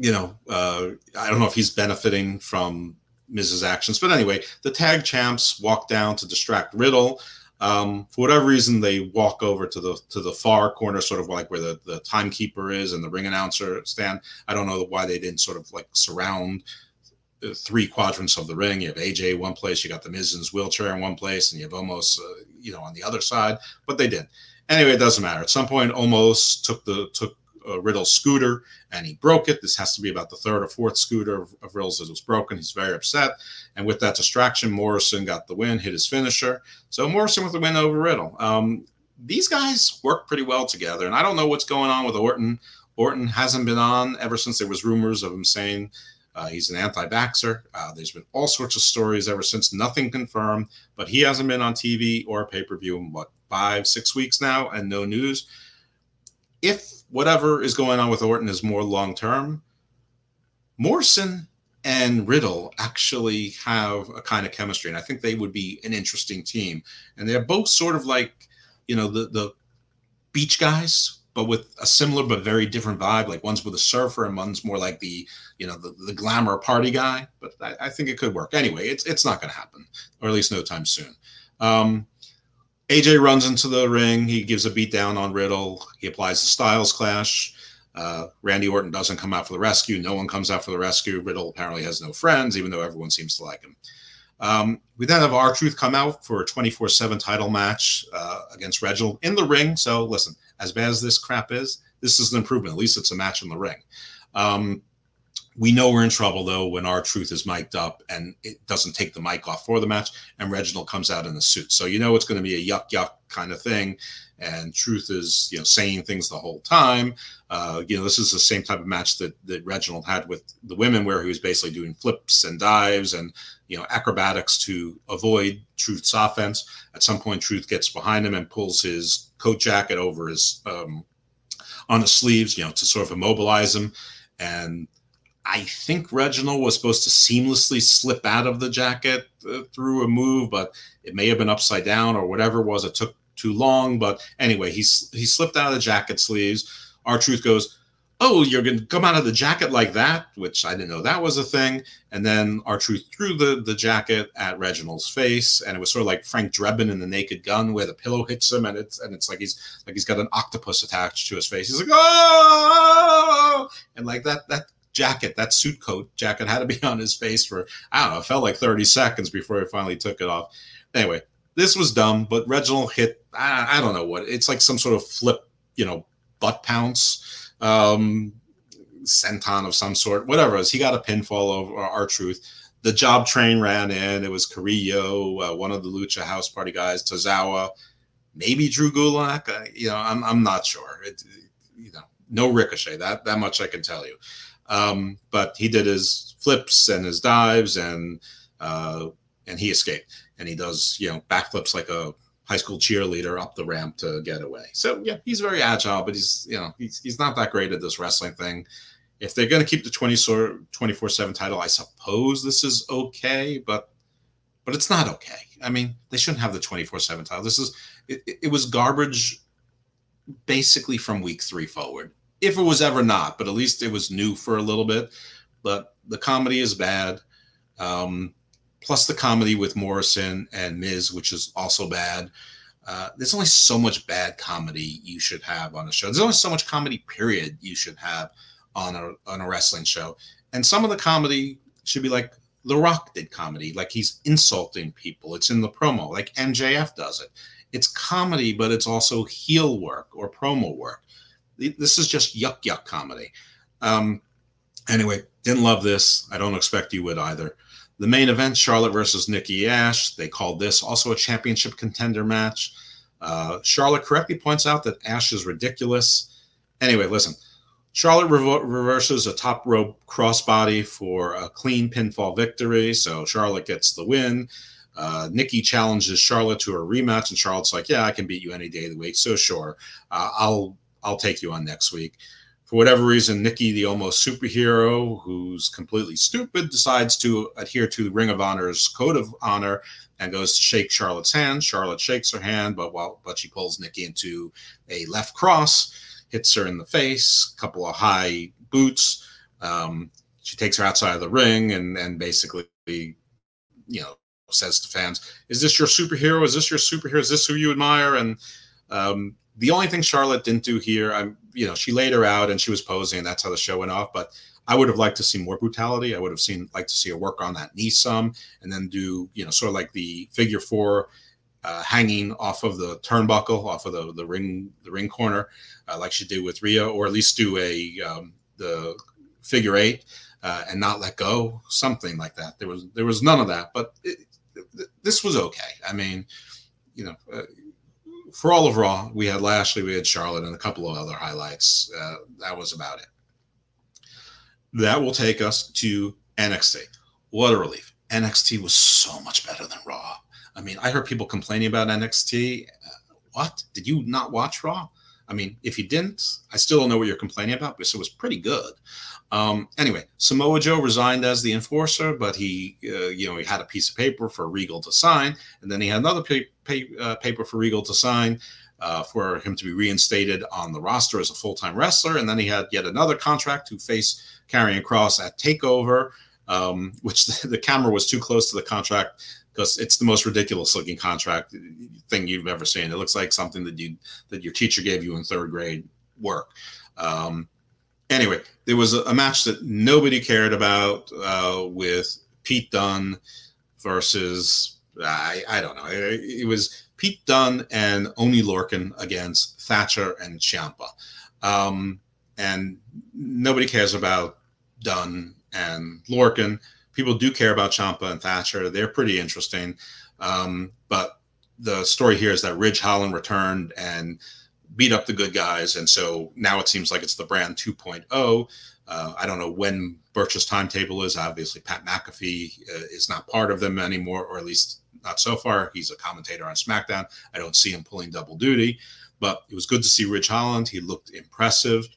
you know, uh, I don't know if he's benefiting from Miz's actions, but anyway, the tag champs walk down to distract Riddle. Um, for whatever reason, they walk over to the to the far corner, sort of like where the, the timekeeper is and the ring announcer stand. I don't know why they didn't sort of like surround three quadrants of the ring. You have AJ one place, you got the Miz in his wheelchair in one place, and you have Omos uh, you know, on the other side. But they didn't. Anyway, it doesn't matter. At some point, Omos took the took uh, Riddle's scooter and he broke it. This has to be about the third or fourth scooter of, of Riddle's that was broken. He's very upset. And with that distraction, Morrison got the win, hit his finisher. So Morrison with the win over Riddle. Um, these guys work pretty well together. And I don't know what's going on with Orton. Orton hasn't been on ever since there was rumors of him saying uh, he's an anti-vaxxer. Uh, there's been all sorts of stories ever since, nothing confirmed, but he hasn't been on TV or pay-per-view in what five, six weeks now, and no news. If whatever is going on with Orton is more long term. Morrison and Riddle actually have a kind of chemistry, and I think they would be an interesting team. And they're both sort of like, you know, the the beach guys, but with a similar but very different vibe. Like one's with a surfer, and one's more like the, you know, the, the glamour party guy. But I, I think it could work. Anyway, it's it's not going to happen, or at least no time soon. Um, AJ runs into the ring. He gives a beat down on Riddle. He applies the Styles Clash. Uh, Randy Orton doesn't come out for the rescue. No one comes out for the rescue. Riddle apparently has no friends, even though everyone seems to like him. Um, we then have R-Truth come out for a 24 7 title match uh, against Reginald in the ring. So, listen, as bad as this crap is, this is an improvement. At least it's a match in the ring. Um, we know we're in trouble though when R-Truth is mic'd up and it doesn't take the mic off for the match, and Reginald comes out in a suit. So you know it's going to be a yuck yuck kind of thing. And Truth is, you know, saying things the whole time. Uh, you know, this is the same type of match that that Reginald had with the women, where he was basically doing flips and dives and you know acrobatics to avoid Truth's offense. At some point, Truth gets behind him and pulls his coat jacket over his um, on his sleeves, you know, to sort of immobilize him. And I think Reginald was supposed to seamlessly slip out of the jacket uh, through a move, but it may have been upside down or whatever it was. It took too long, but anyway, he he slipped out of the jacket sleeves. R-Truth goes, "Oh, you're going to come out of the jacket like that," which I didn't know that was a thing. And then R-Truth threw the the jacket at Reginald's face, and it was sort of like Frank Drebin in The Naked Gun, where the pillow hits him, and it's and it's like he's like he's got an octopus attached to his face. He's like, "Oh!" and like that that jacket, that suit coat jacket had to be on his face for, I don't know, it felt like 30 seconds before he finally took it off. Anyway, this was dumb, but Reginald hit, I, I don't know what, it's like some sort of flip, you know, butt pounce, um, senton of some sort, whatever. He got a pinfall over R-Truth. The job train ran in. It was Carrillo, uh, one of the Lucha House Party guys, Tozawa, maybe Drew Gulak. Uh, you know, I'm, I'm not sure. It, you know, no ricochet. That that much I can tell you. Um, but he did his flips and his dives, and uh, and he escaped. And he does you know backflips like a high school cheerleader up the ramp to get away. So yeah, he's very agile, but he's you know he's he's not that great at this wrestling thing. If they're going to keep the 24 7 title, I suppose this is okay, but but it's not okay. I mean, they shouldn't have the 24 7 title. This is it, it was garbage basically from week three forward. If it was ever not, but at least it was new for a little bit. But the comedy is bad. Um, plus the comedy with Morrison and Miz, which is also bad. Uh, there's only so much bad comedy you should have on a show. There's only so much comedy, period, you should have on a on a wrestling show. And some of the comedy should be like The Rock did comedy, like he's insulting people. It's in the promo, like MJF does it. It's comedy, but it's also heel work or promo work. This is just yuck yuck comedy. Um, anyway, didn't love this. I don't expect you would either. The main event, Charlotte versus Nikki Ash. They called this also a championship contender match. Uh, Charlotte correctly points out that Ash is ridiculous. Anyway, listen. Charlotte revo- reverses a top rope crossbody for a clean pinfall victory. So Charlotte gets the win. Uh, Nikki challenges Charlotte to a rematch, and Charlotte's like, "Yeah, I can beat you any day of the week." So sure, uh, I'll I'll take you on next week for whatever reason, Nikki, the almost superhero who's completely stupid, decides to adhere to the Ring of Honor's code of honor and goes to shake Charlotte's hand. Charlotte shakes her hand, but while but she pulls Nikki into a left cross, hits her in the face, couple of high boots. Um, she takes her outside of the ring and and basically, you know, says to fans, "Is this your superhero? Is this your superhero? Is this who you admire?" And um, the only thing Charlotte didn't do here, I'm, you know, she laid her out and she was posing, and that's how the show went off. But I would have liked to see more brutality. I would have seen like to see her work on that knee some, and then do, you know, sort of like the figure four uh, hanging off of the turnbuckle, off of the the ring the ring corner, uh, like she did with Rhea, or at least do a um, the figure eight uh, and not let go, something like that. There was there was none of that, but it, this was okay. I mean, you know uh, for all of Raw, we had Lashley, we had Charlotte, and a couple of other highlights. Uh, that was about it. That will take us to NXT. What a relief. NXT was so much better than Raw. I mean, I heard people complaining about NXT. Uh, what? Did you not watch Raw? I mean, if you didn't, I still don't know what you're complaining about because it was pretty good. Um, anyway, Samoa Joe resigned as the enforcer, but he, uh, you know, he had a piece of paper for Regal to sign, and then he had another pa- pa- uh, paper for Regal to sign uh, for him to be reinstated on the roster as a full-time wrestler, and then he had yet another contract to face Karrion Cross at Takeover, um, which the, the camera was too close to the contract because it's the most ridiculous looking contract thing you've ever seen. It looks like something that you that your teacher gave you in third grade work. Um, anyway, there was a, a, match that nobody cared about uh, with Pete Dunne versus I, I don't know. It, it, was Pete Dunne and Oney Lorcan against Thatcher and Ciampa, um, and nobody cares about Dunne and Lorcan. People do care about Ciampa and Thatcher. They're pretty interesting, um, but the story here is that Ridge Holland returned and beat up the good guys. And so now it seems like it's the brand 2.0. Uh, I don't know when Burch's timetable is. Obviously, Pat McAfee uh, is not part of them anymore, or at least not so far. He's a commentator on SmackDown. I don't see him pulling double duty, but it was good to see Ridge Holland. He looked impressive.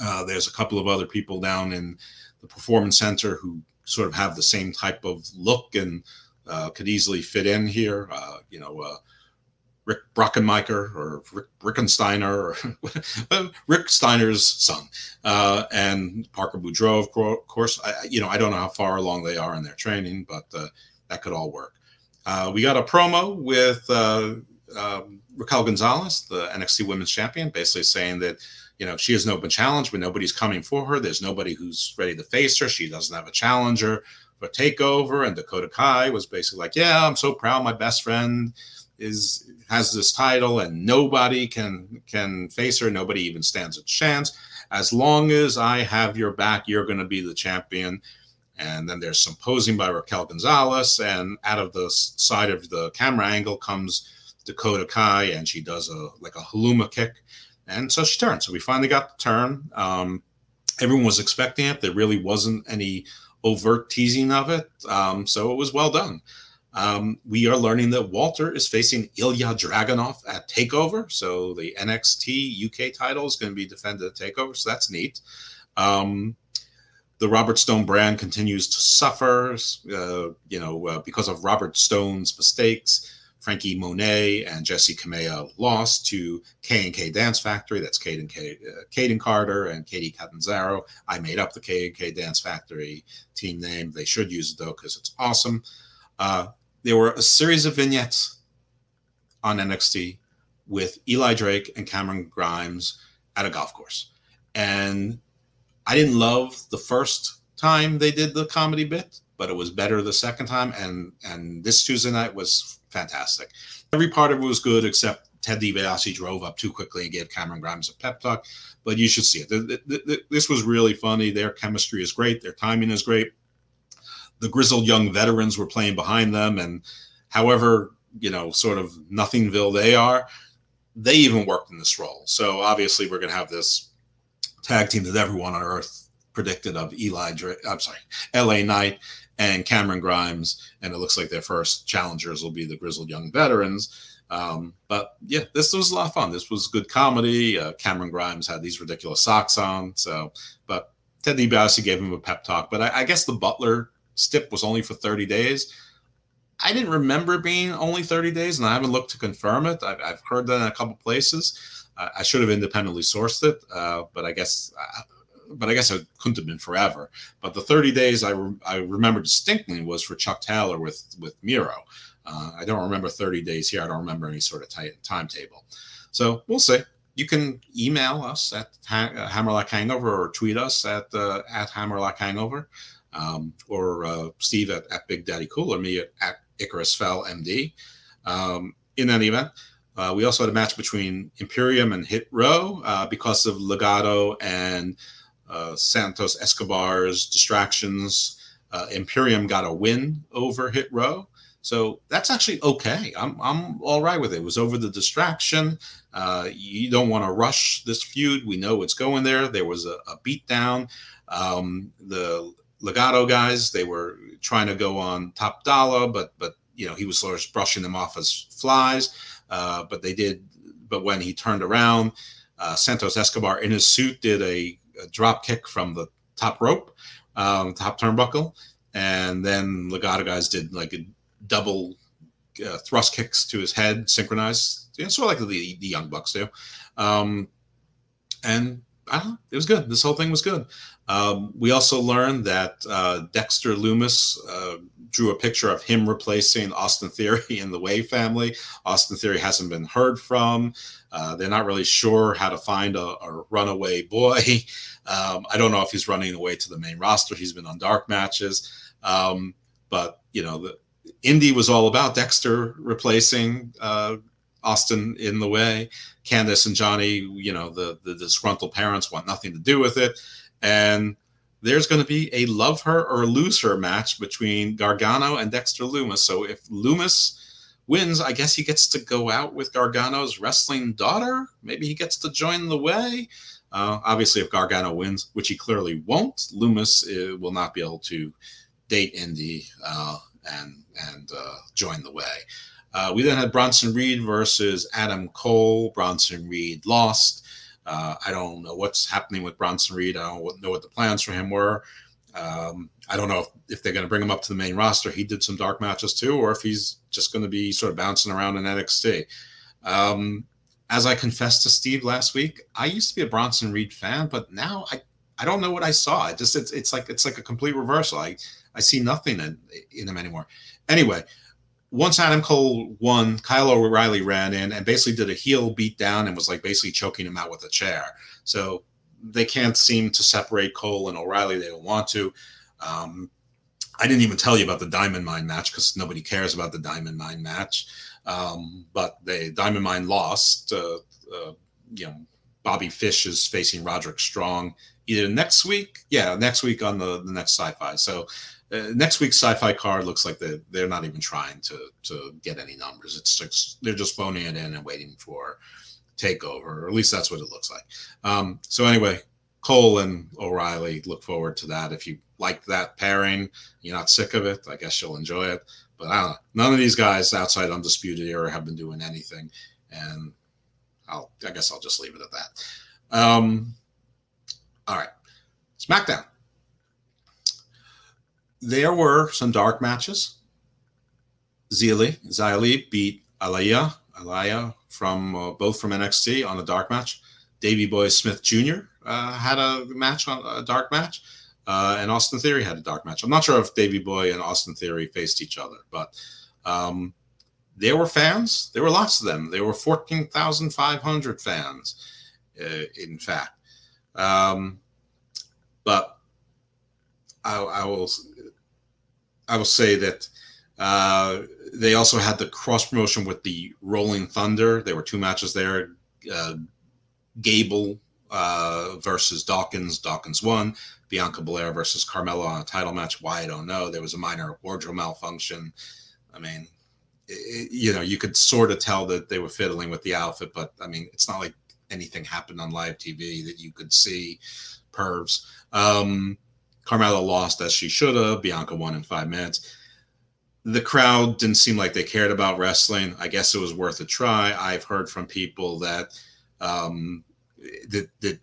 Uh, there's a couple of other people down in the Performance Center who sort of have the same type of look and uh, could easily fit in here. Uh, you know, uh, Rick Brockenmiker or Rick Rickensteiner or Rick Steiner's son, uh, and Parker Boudreaux, of course. I, you know, I don't know how far along they are in their training, but uh, that could all work. Uh, we got a promo with uh, um, Raquel Gonzalez, the NXT Women's Champion, basically saying that you know she has open challenge, but nobody's coming for her. There's nobody who's ready to face her. She doesn't have a challenger for takeover. And Dakota Kai was basically like, "Yeah, I'm so proud. My best friend." is has this title and nobody can can face her nobody even stands a chance as long as i have your back you're going to be the champion and then there's some posing by raquel gonzalez and out of the side of the camera angle comes dakota kai and she does a like a haluma kick and so she turns so we finally got the turn um, everyone was expecting it there really wasn't any overt teasing of it um, so it was well done um, we are learning that Walter is facing Ilya Dragunov at Takeover. So the NXT UK title is going to be defended at Takeover. So that's neat. Um, the Robert Stone brand continues to suffer, uh, you know, uh, because of Robert Stone's mistakes. Frankie Monet and Jessi Kamea lost to K and K Dance Factory. That's and K, uh, Kayden Carter and Kacy Catanzaro. I made up the K and K Dance Factory team name. They should use it though because it's awesome. Uh, there were a series of vignettes on NXT with Eli Drake and Cameron Grimes at a golf course, and I didn't love the first time they did the comedy bit, but it was better the second time. And and this Tuesday night was fantastic. Every part of it was good except Ted DiBiase drove up too quickly and gave Cameron Grimes a pep talk. But you should see it. This was really funny. Their chemistry is great. Their timing is great. The grizzled young veterans were playing behind them, and however you know sort of nothingville they are, they even worked in this role. So obviously we're going to have this tag team that everyone on earth predicted of Eli, I'm sorry, LA Knight and Cameron Grimes, and it looks like their first challengers will be the grizzled young veterans. Um, but yeah, this was a lot of fun. This was good comedy. Uh, Cameron Grimes had these ridiculous socks on. So, but Ted DiBiase gave him a pep talk. But I, I guess the Butler stip was only for 30 days. I didn't remember being only 30 days, and I haven't looked to confirm it. I've, I've heard that in a couple places. I should have independently sourced it, uh, but I guess, uh, but I guess it couldn't have been forever. But the 30 days I, re- I remember distinctly was for Chuck Taylor with with Miro. Uh, I don't remember 30 days here. I don't remember any sort of t- timetable. So we'll see. You can email us at ha- uh, Hammerlock Hangover or tweet us at uh, at Hammerlock Hangover, um, or uh, Steve at, at Big Daddy Cool, or me at, at Icarus Fell MD. Um, in any event, uh, we also had a match between Imperium and Hit Row uh, because of Legado and uh, Santos Escobar's distractions. Uh, Imperium got a win over Hit Row. So that's actually okay. I'm, I'm all right with it. It was over the distraction. Uh, you don't want to rush this feud. We know it's going there. There was a, a beatdown. Um, the Legado guys, they were trying to go on Top Dolla, but but you know he was sort of brushing them off as flies. Uh, but they did. But when he turned around, uh, Santos Escobar in his suit did a, a drop kick from the top rope, um, top turnbuckle, and then Legado guys did like a double uh, thrust kicks to his head, synchronized, you sort of like the the Young Bucks do. Um, and I don't know, it was good. This whole thing was good. Um, we also learned that uh, Dexter Lumis, uh, drew a picture of him replacing Austin Theory in the Way family. Austin Theory hasn't been heard from. Uh, they're not really sure how to find a, a runaway boy. Um, I don't know if he's running away to the main roster. He's been on dark matches. Um, but, you know, the Indi was all about Dexter replacing uh, Austin in the way. Candice and Johnny, you know, the, the disgruntled parents want nothing to do with it. And there's going to be a love her or lose her match between Gargano and Dexter Lumis. So if Lumis wins, I guess he gets to go out with Gargano's wrestling daughter. Maybe he gets to join the way. Uh, obviously, if Gargano wins, which he clearly won't, Lumis uh, will not be able to date Indi uh, and and uh, join the way. Uh, we then had Bronson Reed versus Adam Cole. Bronson Reed lost. Uh, I don't know what's happening with Bronson Reed. I don't know what the plans for him were. Um, I don't know if, if they're going to bring him up to the main roster. He did some dark matches too, or if he's just going to be sort of bouncing around in NXT. Um, as I confessed to Steve last week, I used to be a Bronson Reed fan, but now I, I don't know what I saw. I just it's, it's like it's like a complete reversal. I I see nothing in, in him anymore. Anyway, once Adam Cole won, Kyle O'Reilly ran in and basically did a heel beat down and was like basically choking him out with a chair. So they can't seem to separate Cole and O'Reilly. They don't want to. Um, I didn't even tell you about the Diamond Mine match because nobody cares about the Diamond Mine match. Um, but the Diamond Mine lost. Uh, uh, you know, Bobby Fish is facing Roderick Strong either next week. Yeah, next week on the the next Syfy. So uh, next week's Syfy card looks like they they're not even trying to to get any numbers. It's just they're just phoning it in and waiting for takeover, or at least that's what it looks like. Um, so anyway, Cole and O'Reilly look forward to that. If you like that pairing, you're not sick of it. I guess you'll enjoy it. But I don't know. None of these guys outside Undisputed Era have been doing anything, and I'll I guess I'll just leave it at that. Um, all right, SmackDown there were some dark matches. Zili, Xia Li beat Alaya, Aliyah from uh, both from NXT on a dark match. Davey Boy Smith Jr. Uh, had a match on a dark match, uh, and Austin Theory had a dark match. I'm not sure if Davey Boy and Austin Theory faced each other, but um, there were fans. There were lots of them. There were 14,500 fans, uh, in fact. Um, but I, I, will I will say that uh, they also had the cross promotion with the Rolling Thunder. There were two matches there. Uh, Gable uh, versus Dawkins. Dawkins won. Bianca Belair versus Carmella on a title match. Why I don't know. There was a minor wardrobe malfunction. I mean, it, you know, you could sort of tell that they were fiddling with the outfit, but I mean, it's not like anything happened on live TV that you could see. Pervs. Um, Carmella lost as she should have. Bianca won in five minutes. The crowd didn't seem like they cared about wrestling. I guess it was worth a try. I've heard from people that um, that that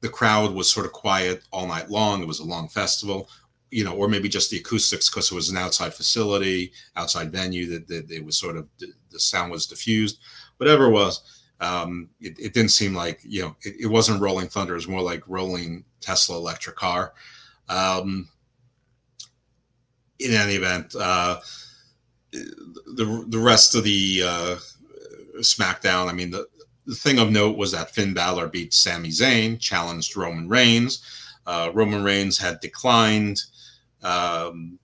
the crowd was sort of quiet all night long. It was a long festival, you know, or maybe just the acoustics because it was an outside facility, outside venue that, that it was sort of the sound was diffused, whatever it was. Um, it, it, didn't seem like you know it, it, wasn't rolling thunder. It was more like rolling Tesla electric car. Um, in any event, uh, the the rest of the uh, SmackDown. I mean, the the thing of note was that Finn Balor beat Sami Zayn, challenged Roman Reigns. Uh, Roman Reigns had declined um,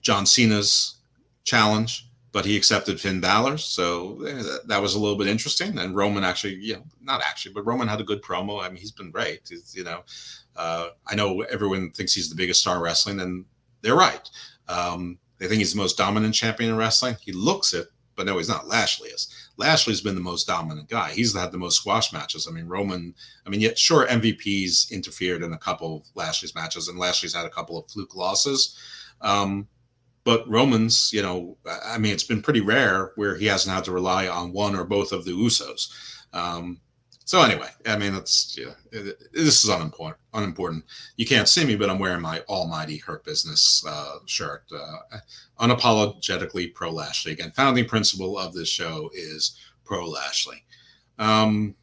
John Cena's challenge, but he accepted Finn Balor. So eh, that, was a little bit interesting. And Roman actually, you know, not actually, but Roman had a good promo. I mean, he's been great. He's, you know, uh, I know everyone thinks he's the biggest star in wrestling, and they're right. Um, they think he's the most dominant champion in wrestling. He looks it, but no, he's not. Lashley is. Lashley's been the most dominant guy. He's had the most squash matches. I mean, Roman, I mean, yet sure, MVP's interfered in a couple of Lashley's matches, and Lashley's had a couple of fluke losses. Um, but Roman's, you know, I mean, it's been pretty rare where he hasn't had to rely on one or both of the Usos. Um, so anyway, I mean, that's yeah, this is unimportant. Unimportant. You can't see me, but I'm wearing my Almighty Hurt Business uh, shirt. Uh, unapologetically pro Lashley. Again, founding principle of this show is pro Lashley. Um,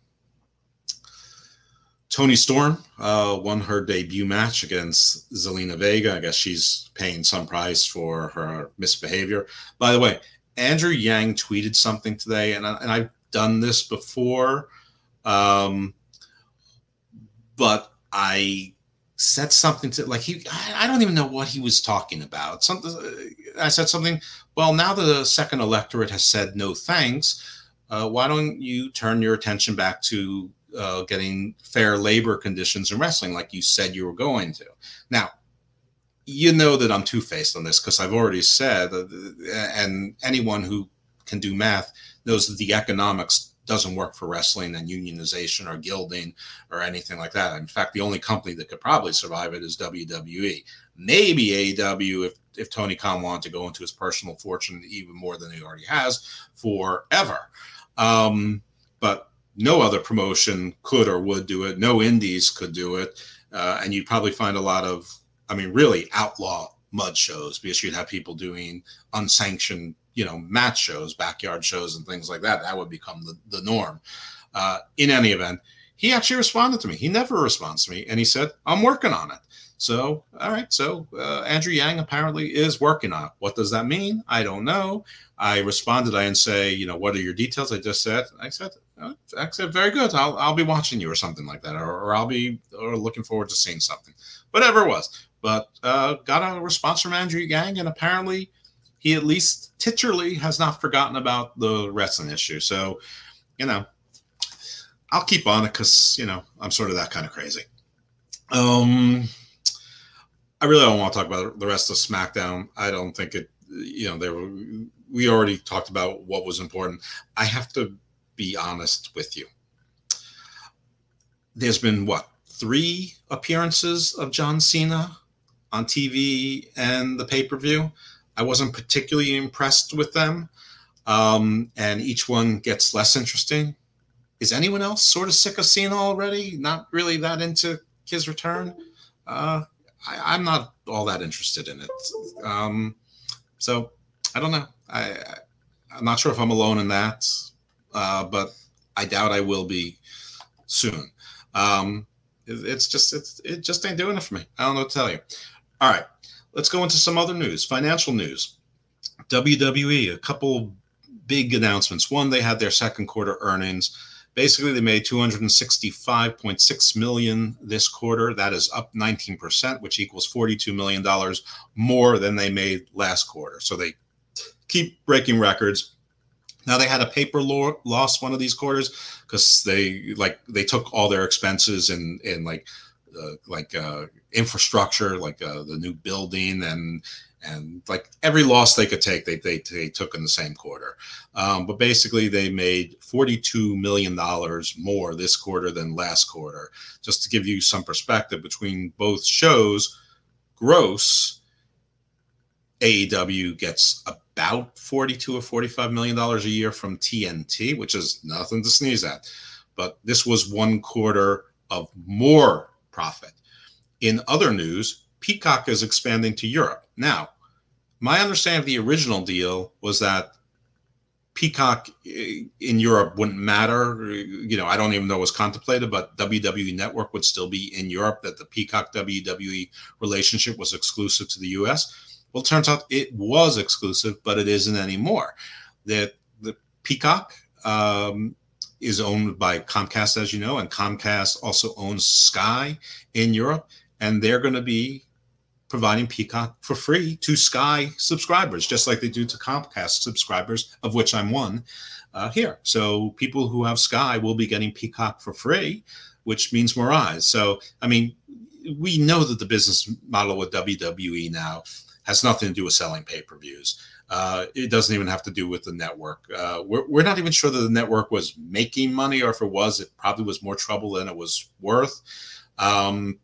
Toni Storm uh, won her debut match against Zelina Vega. I guess she's paying some price for her misbehavior. By the way, Andrew Yang tweeted something today, and, I, and I've done this before um, but I said something to like he I don't even know what he was talking about. Something I said something. Well, now that the second electorate has said no thanks. Uh, why don't you turn your attention back to uh, getting fair labor conditions in wrestling, like you said you were going to? Now, you know that I'm two faced on this because I've already said, uh, and anyone who can do math knows that the economics doesn't work for wrestling and unionization or gilding or anything like that. In fact, the only company that could probably survive it is WWE. Maybe AEW if if Tony Khan wanted to go into his personal fortune even more than he already has forever. Um, but no other promotion could or would do it. No indies could do it. Uh, and you'd probably find a lot of, I mean, really outlaw mud shows because you'd have people doing unsanctioned you know match shows, backyard shows, and things like that. That would become the, the norm. Uh, in any event, he actually responded to me. He never responds to me, and he said, "I'm working on it." So, all right. So uh, Andrew Yang apparently is working on it. What does that mean? I don't know. I responded. I didn't say, you know, what are your details? I just said, I said, uh, I very good. I'll, I'll be watching you or something like that, or, or I'll be or looking forward to seeing something, whatever it was. But uh, got a response from Andrew Yang, and apparently he at least titularly has not forgotten about the wrestling issue. So, you know, I'll keep on it because you know I'm sort of that kind of crazy. Um, I really don't want to talk about the rest of SmackDown. I don't think it. You know, there we already talked about what was important. I have to be honest with you. There's been what three appearances of John Cena on TV and the pay per view. I wasn't particularly impressed with them. Um, and each one gets less interesting. Is anyone else sort of sick of Cena already? Not really that into his return. Uh, I, am not all that interested in it. Um, so I don't know. I I'm not sure if I'm alone in that, uh, but I doubt I will be soon. Um, it, it's just it's, it just ain't doing it for me. I don't know what to tell you. All right, let's go into some other news, financial news. WWE, a couple big announcements. One, they had their second quarter earnings. Basically, they made 265.6 million this quarter. That is up 19%, which equals 42 million dollars more than they made last quarter. So they keep breaking records. Now they had a paper loss one of these quarters because they like they took all their expenses and in like uh, like uh, infrastructure, like uh, the new building and and like every loss they could take, they they, they took in the same quarter. Um, but basically, they made forty two million dollars more this quarter than last quarter. Just to give you some perspective between both shows, gross AEW gets about 42 or 45 million dollars a year from TNT, which is nothing to sneeze at. But this was one quarter of more profit. In other news, Peacock is expanding to Europe. Now, my understanding of the original deal was that Peacock eh, in Europe wouldn't matter. You know, I don't even know it was contemplated, but WWE Network would still be in Europe, that the Peacock WWE relationship was exclusive to the US. Well, it turns out it was exclusive, but it isn't anymore. That the Peacock um, is owned by Comcast, as you know, and Comcast also owns Sky in Europe, and they're going to be providing Peacock for free to Sky subscribers, just like they do to Comcast subscribers, of which I'm one uh, here. So people who have Sky will be getting Peacock for free, which means more eyes. So, I mean, we know that the business model with WWE now has nothing to do with selling pay per views. Uh, it doesn't even have to do with the network. Uh, we're, we're not even sure that the network was making money, or if it was, it probably was more trouble than it was worth. Um,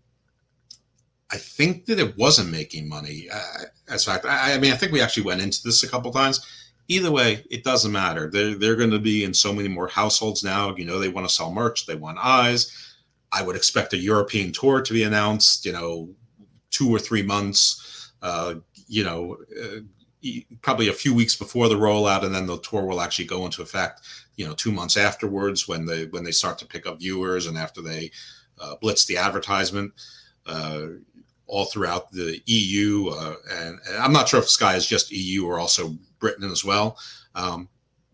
I think that it wasn't making money. Uh, as fact, I, I, mean, I think we actually went into this a couple times. Either way, it doesn't matter. They're they're going to be in so many more households now. You know, they want to sell merch. They want eyes. I would expect a European tour to be announced. You know, two or three months. Uh, you know, uh, probably a few weeks before the rollout, and then the tour will actually go into effect. You know, two months afterwards when they when they start to pick up viewers and after they uh, blitz the advertisement. Uh, all throughout the EU, uh, and, and, I'm not sure if Sky is just EU or also Britain as well. Um,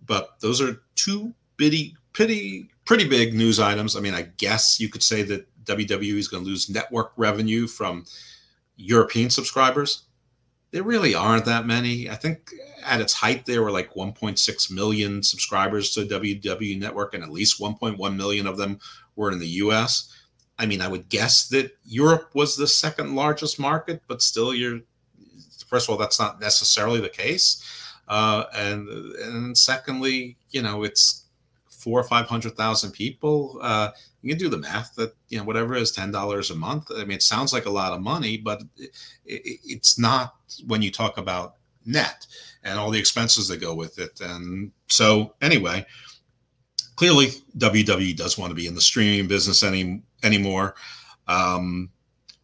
but those are two bitty, pretty, pretty big news items. I mean, I guess you could say that WWE is going to lose network revenue from European subscribers. There really aren't that many. I think at its height, there were like 1.6 million subscribers to WWE Network, and at least 1.1 million of them were in the US. I mean, I would guess that Europe was the second largest market, but still, you're first of all, that's not necessarily the case, uh, and and secondly, you know, it's four or five hundred thousand people. Uh, you can do the math that you know whatever is ten dollars a month. I mean, it sounds like a lot of money, but it, it, it's not when you talk about net and all the expenses that go with it. And so, anyway, clearly WWE does want to be in the streaming business any anymore. Um,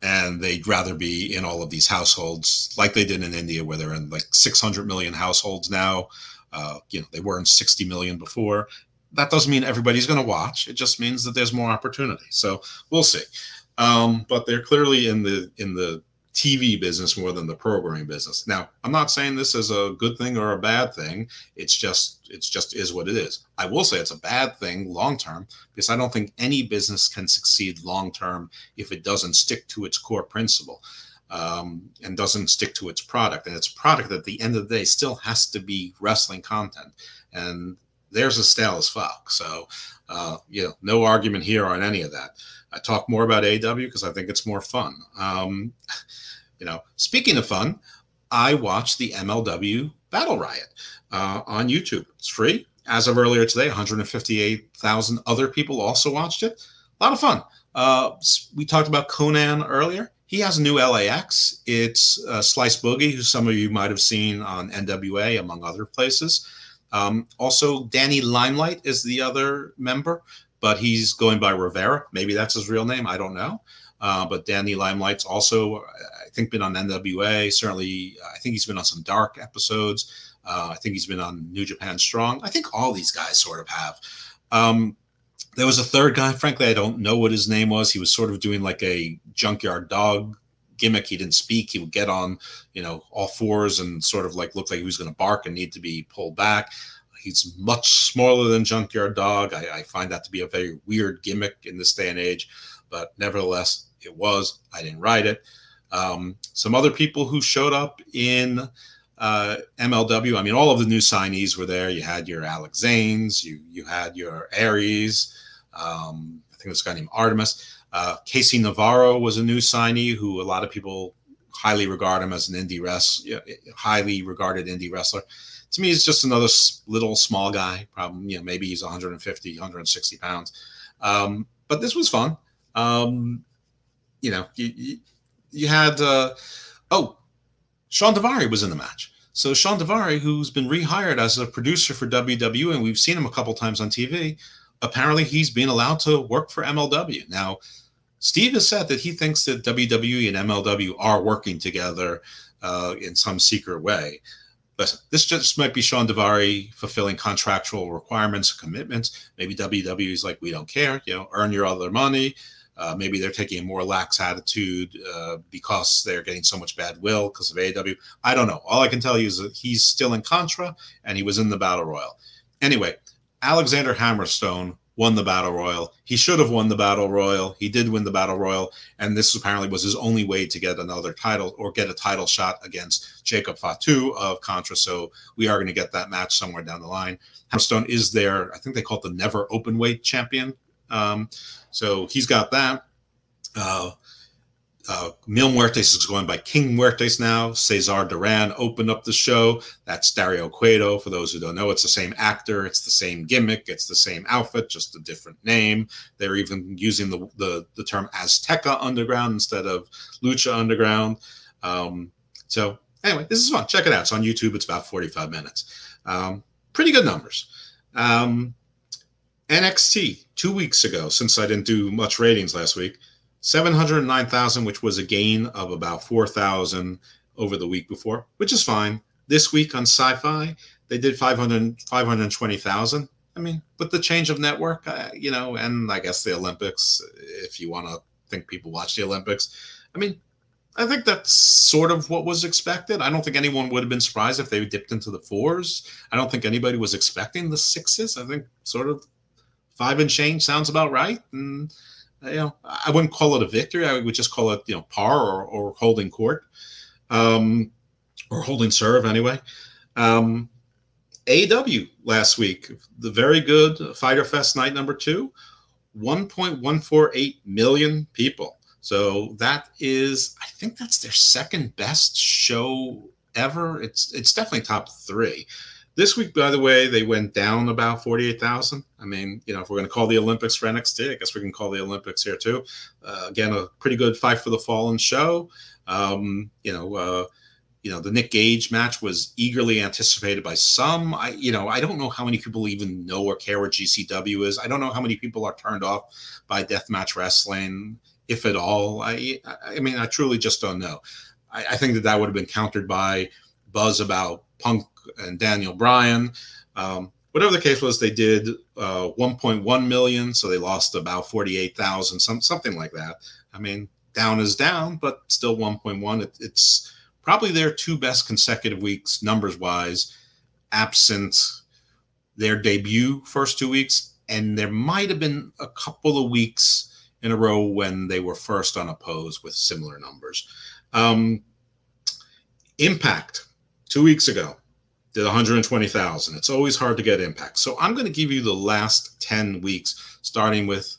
and they'd rather be in all of these households like they did in India, where they're in like 600 million households now. Uh, you know, they were in 60 million before. That doesn't mean everybody's going to watch. It just means that there's more opportunity. So we'll see. Um, but they're clearly in the in the TV business more than the programming business. Now, I'm not saying this is a good thing or a bad thing. It's just it's just is what it is. I will say it's a bad thing long term because I don't think any business can succeed long term if it doesn't stick to its core principle um, and doesn't stick to its product. And its product at the end of the day still has to be wrestling content. And there's a stale as fuck. So, uh, you know, no argument here on any of that. I talk more about AEW because I think it's more fun. Um, you know, speaking of fun, I watched the MLW Battle Riot uh, on YouTube. It's free. As of earlier today, 158,000 other people also watched it. A lot of fun. Uh, we talked about Konnan earlier. He has a new LAX. It's uh, Slice Boogie, who some of you might have seen on NWA, among other places. Um, also, Danny Limelight is the other member but he's going by Rivera. Maybe that's his real name. I don't know. Uh, but Danny Limelight's also, I think, been on NWA. Certainly, I think he's been on some dark episodes. Uh, I think he's been on New Japan Strong. I think all these guys sort of have. Um, there was a third guy. Frankly, I don't know what his name was. He was sort of doing like a junkyard dog gimmick. He didn't speak. He would get on, you know, all fours and sort of like look like he was going to bark and need to be pulled back. He's much smaller than Junkyard Dog. I, I, find that to be a very weird gimmick in this day and age, but nevertheless, it was. I didn't write it. Um, some other people who showed up in uh, MLW. I mean, all of the new signees were there. You had your Alex Zanes, you you had your Aries. Um, I think this guy named Artemis. Uh, Casey Navarro was a new signee who a lot of people highly regard him as an indie wrestler, highly regarded indie wrestler. To me, he's just another little small guy. Probably, you know, maybe he's 150, 160 pounds. Um, but this was fun. Um, you know, you, you, you had uh, oh, Sean Daivari was in the match. So Sean Daivari, who's been rehired as a producer for WWE, and we've seen him a couple times on TV, apparently he's being allowed to work for MLW now. Steve has said that he thinks that WWE and MLW are working together uh, in some secret way. But this just might be Sean Daivari fulfilling contractual requirements, commitments. Maybe WWE is like, we don't care, you know, earn your other money. Uh, maybe they're taking a more lax attitude uh, because they're getting so much bad will because of AEW. I don't know. All I can tell you is that he's still in Contra and he was in the Battle Royal. Anyway, Alexander Hammerstone won the battle royal. He should have won the battle royal. He did win the battle royal, and this apparently was his only way to get another title or get a title shot against Jacob Fatu of Contra. So we are going to get that match somewhere down the line. Hammerstone is there. I think they call it the never open weight champion. Um, so he's got that. Uh, uh, Mil Muertes is going by King Muertes now. Cesar Duran opened up the show. That's Dario Cueto. For those who don't know, it's the same actor, it's the same gimmick, it's the same outfit, just a different name. They're even using the the, the term Azteca Underground instead of Lucha Underground. Um, so anyway, this is fun. Check it out. It's on YouTube. It's about 45 minutes. Um, pretty good numbers. Um, NXT two weeks ago, since I didn't do much ratings last week. 709,000, which was a gain of about 4,000 over the week before, which is fine. This week on Syfy, they did 500, 520,000. I mean, with the change of network, uh, you know, and I guess the Olympics, if you want to think people watch the Olympics, I mean, I think that's sort of what was expected. I don't think anyone would have been surprised if they dipped into the fours. I don't think anybody was expecting the sixes. I think sort of five and change sounds about right. And you know, I wouldn't call it a victory. I would just call it, you know, par or, or holding court, um, or holding serve anyway. Um, AEW last week, the very good Fyter Fest night number two, 1.148 million people. So that is, I think that's their second best show ever. It's it's definitely top three. This week, by the way, they went down about 48,000. I mean, you know, if we're going to call the Olympics for NXT, I guess we can call the Olympics here too. Uh, again, a pretty good fight for the fallen show. Um, you know, uh, you know, the Nick Gage match was eagerly anticipated by some. I, you know, I don't know how many people even know or care what GCW is. I don't know how many people are turned off by deathmatch wrestling, if at all. I, I mean, I truly just don't know. I, I think that that would have been countered by buzz about Punk and Daniel Bryan. Um, whatever the case was, they did uh, 1.1 million, so they lost about 48,000, some something like that. I mean, down is down, but still 1.1. It, it's probably their two best consecutive weeks numbers wise, absent their debut first two weeks, and there might have been a couple of weeks in a row when they were first unopposed with similar numbers. Um, Impact two weeks ago did 120,000. It's always hard to get impact. So I'm going to give you the last 10 weeks, starting with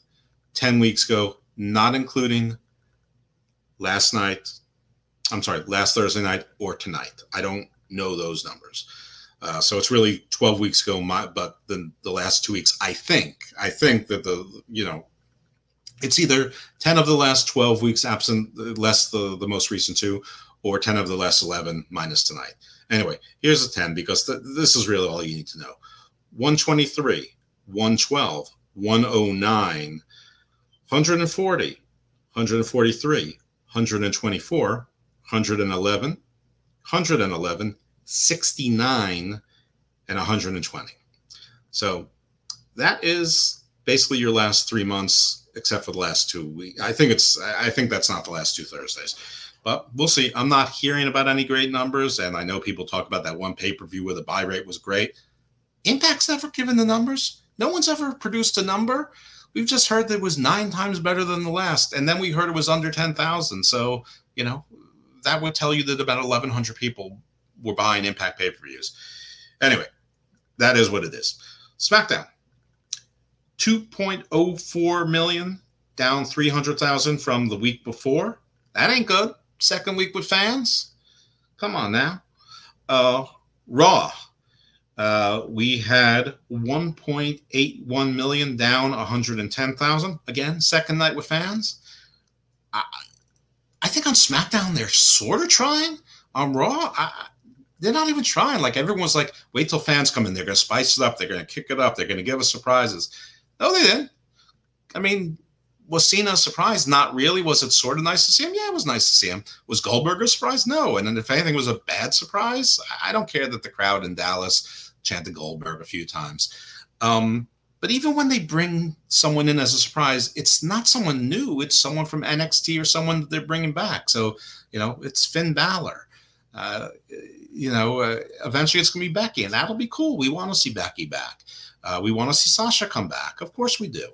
10 weeks ago, not including last night. I'm sorry, last Thursday night or tonight. I don't know those numbers. Uh, so it's really 12 weeks ago, my, but the, the last two weeks, I think, I think that the, you know, it's either 10 of the last 12 weeks absent, less the, the most recent two, or 10 of the last 11 minus tonight. Anyway, here's a 10 because th- this is really all you need to know 123, 112, 109, 140, 143, 124, 111, 111, 69, and 120. So that is basically your last three months, except for the last two weeks. I think it's I think that's not the last two Thursdays. But we'll see. I'm not hearing about any great numbers, and I know people talk about that one pay-per-view where the buy rate was great. Impact's never given the numbers. No one's ever produced a number. We've just heard that it was nine times better than the last, and then we heard it was under ten thousand. So you know that would tell you that about eleven hundred people were buying Impact pay-per-views. Anyway, that is what it is. SmackDown, 2.04 million, down 300,000 from the week before. That ain't good. Second week with fans. Come on now. Uh, Raw, uh, we had 1.81 million, down 110,000. Again, second night with fans. I, I think on SmackDown they're sort of trying. On Raw, I, they're not even trying. Like everyone's like, wait till fans come in. They're going to spice it up. They're going to kick it up. They're going to give us surprises. No, they didn't. I mean, was Cena a surprise? Not really. Was it sort of nice to see him? Yeah, it was nice to see him. Was Goldberg a surprise? No. And then if anything was a bad surprise, I don't care that the crowd in Dallas chanted Goldberg a few times. Um, but even when they bring someone in as a surprise, it's not someone new. It's someone from NXT or someone that they're bringing back. So, you know, it's Finn Balor. Uh, you know, uh, eventually it's going to be Becky, and that'll be cool. We want to see Becky back. Uh, we want to see Sasha come back. Of course we do.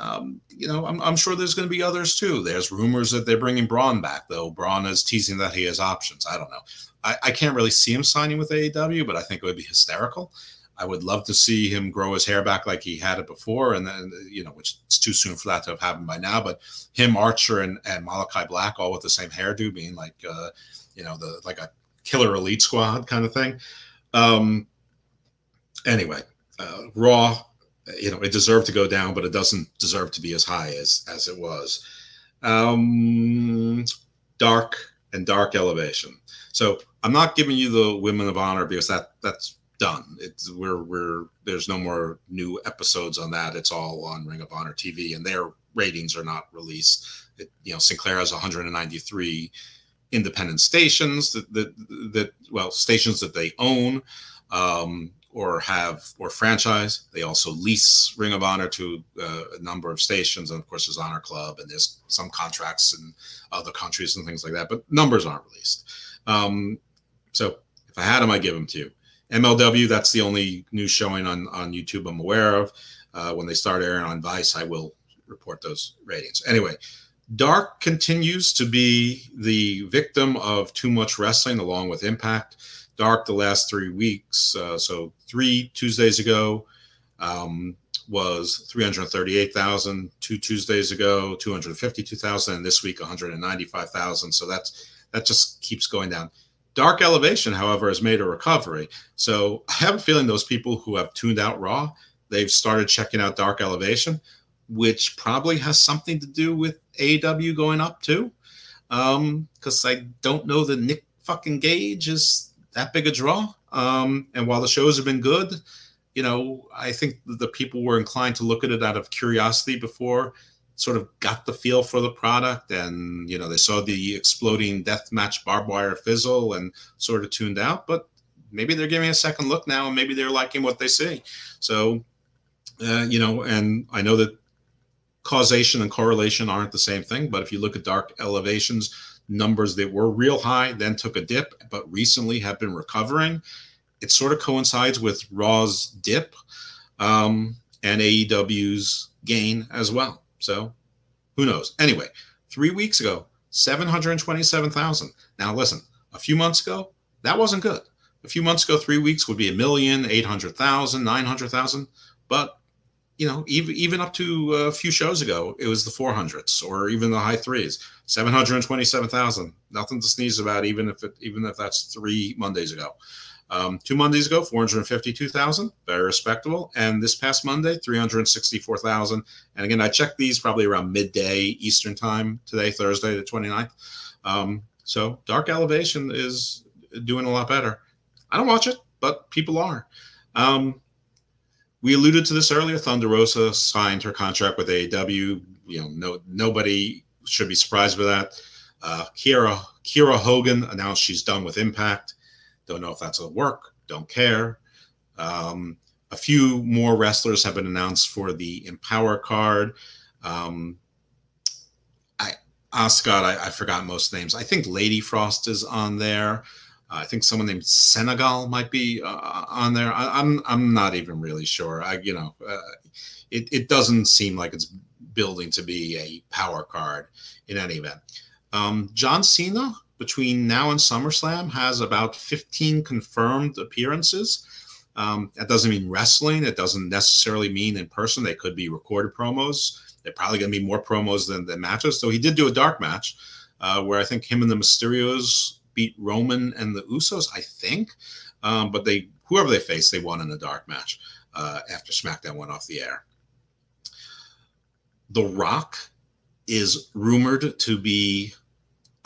Um, you know, I'm, I'm, sure there's going to be others too. There's rumors that they're bringing Braun back, though. Braun is teasing that he has options. I don't know. I, I can't really see him signing with AEW, but I think it would be hysterical. I would love to see him grow his hair back like he had it before, and then you know, which it's too soon for that to have happened by now. But him, Archer, and, and Malachi Black, all with the same hairdo, being like, uh, you know, the like a killer elite squad kind of thing. Um, anyway, uh, Raw, you know, it deserved to go down, but it doesn't deserve to be as high as as it was. Um, dark and dark elevation. So I'm not giving you the Women of Honor because that that's done. It's we're we're there's no more new episodes on that. It's all on Ring of Honor TV, and their ratings are not released. It, you know, Sinclair has 193 independent stations that that, that well stations that they own um, or have or franchise. They also lease Ring of Honor to uh, a number of stations, and of course there's Honor Club, and there's some contracts in other countries and things like that. But numbers aren't released. Um, so if I had them, I'd give them to you. MLW, that's the only new showing on on YouTube I'm aware of. Uh, when they start airing on Vice, I will report those ratings. Anyway, Dark continues to be the victim of too much wrestling, along with Impact. Dark the last three weeks, uh, so three Tuesdays ago um, was 338,000. Two Tuesdays ago, 252,000, and this week 195,000. So that's that just keeps going down. Dark Elevation, however, has made a recovery. So I have a feeling those people who have tuned out Raw, they've started checking out Dark Elevation, which probably has something to do with AEW going up too. Um, because I don't know that Nick fucking Gage is that big a draw. Um, and while the shows have been good, you know, I think the people were inclined to look at it out of curiosity before, sort of got the feel for the product, and you know, they saw the exploding death match barbed wire fizzle and sort of tuned out. But maybe they're giving a second look now, and maybe they're liking what they see. So, uh, you know, and I know that causation and correlation aren't the same thing. But if you look at dark elevations, numbers that were real high, then took a dip, but recently have been recovering, it sort of coincides with Raw's dip um, and AEW's gain as well. So who knows? Anyway, three weeks ago, 727,000. Now, listen, a few months ago, that wasn't good. A few months ago, three weeks would be a million, 800,000, 900,000. But you know, even even up to a few shows ago, it was the 400s or even the high threes, 727,000. Nothing to sneeze about, even if it, even if that's three Mondays ago. Um, two Mondays ago, 452,000, very respectable. And this past Monday, 364,000. And again, I checked these probably around midday Eastern time today, Thursday, the 29th. Um, so Dark Elevation is doing a lot better. I don't watch it, but people are. Um, we alluded to this earlier. Thunder Rosa signed her contract with AEW. You know, no nobody should be surprised by that. Uh, Kiera Kiera Hogan announced she's done with Impact. Don't know if that's a work. Don't care. Um, a few more wrestlers have been announced for the Empower card. Um, I, oh Scott, I, I forgot most names. I think Lady Frost is on there. Uh, I think someone named Senegal might be uh, on there. I, am I'm, I'm not even really sure. I you know, uh, it it doesn't seem like it's building to be a power card in any event. Um, John Cena between now and SummerSlam has about 15 confirmed appearances. Um, that doesn't mean wrestling. It doesn't necessarily mean in person. They could be recorded promos. They're probably going to be more promos than, than matches. So he did do a dark match uh, where I think him and the Mysterios beat Roman and the Usos, I think. Um, but they, whoever they faced, they won in a dark match uh, after SmackDown went off the air. The Rock is rumored to be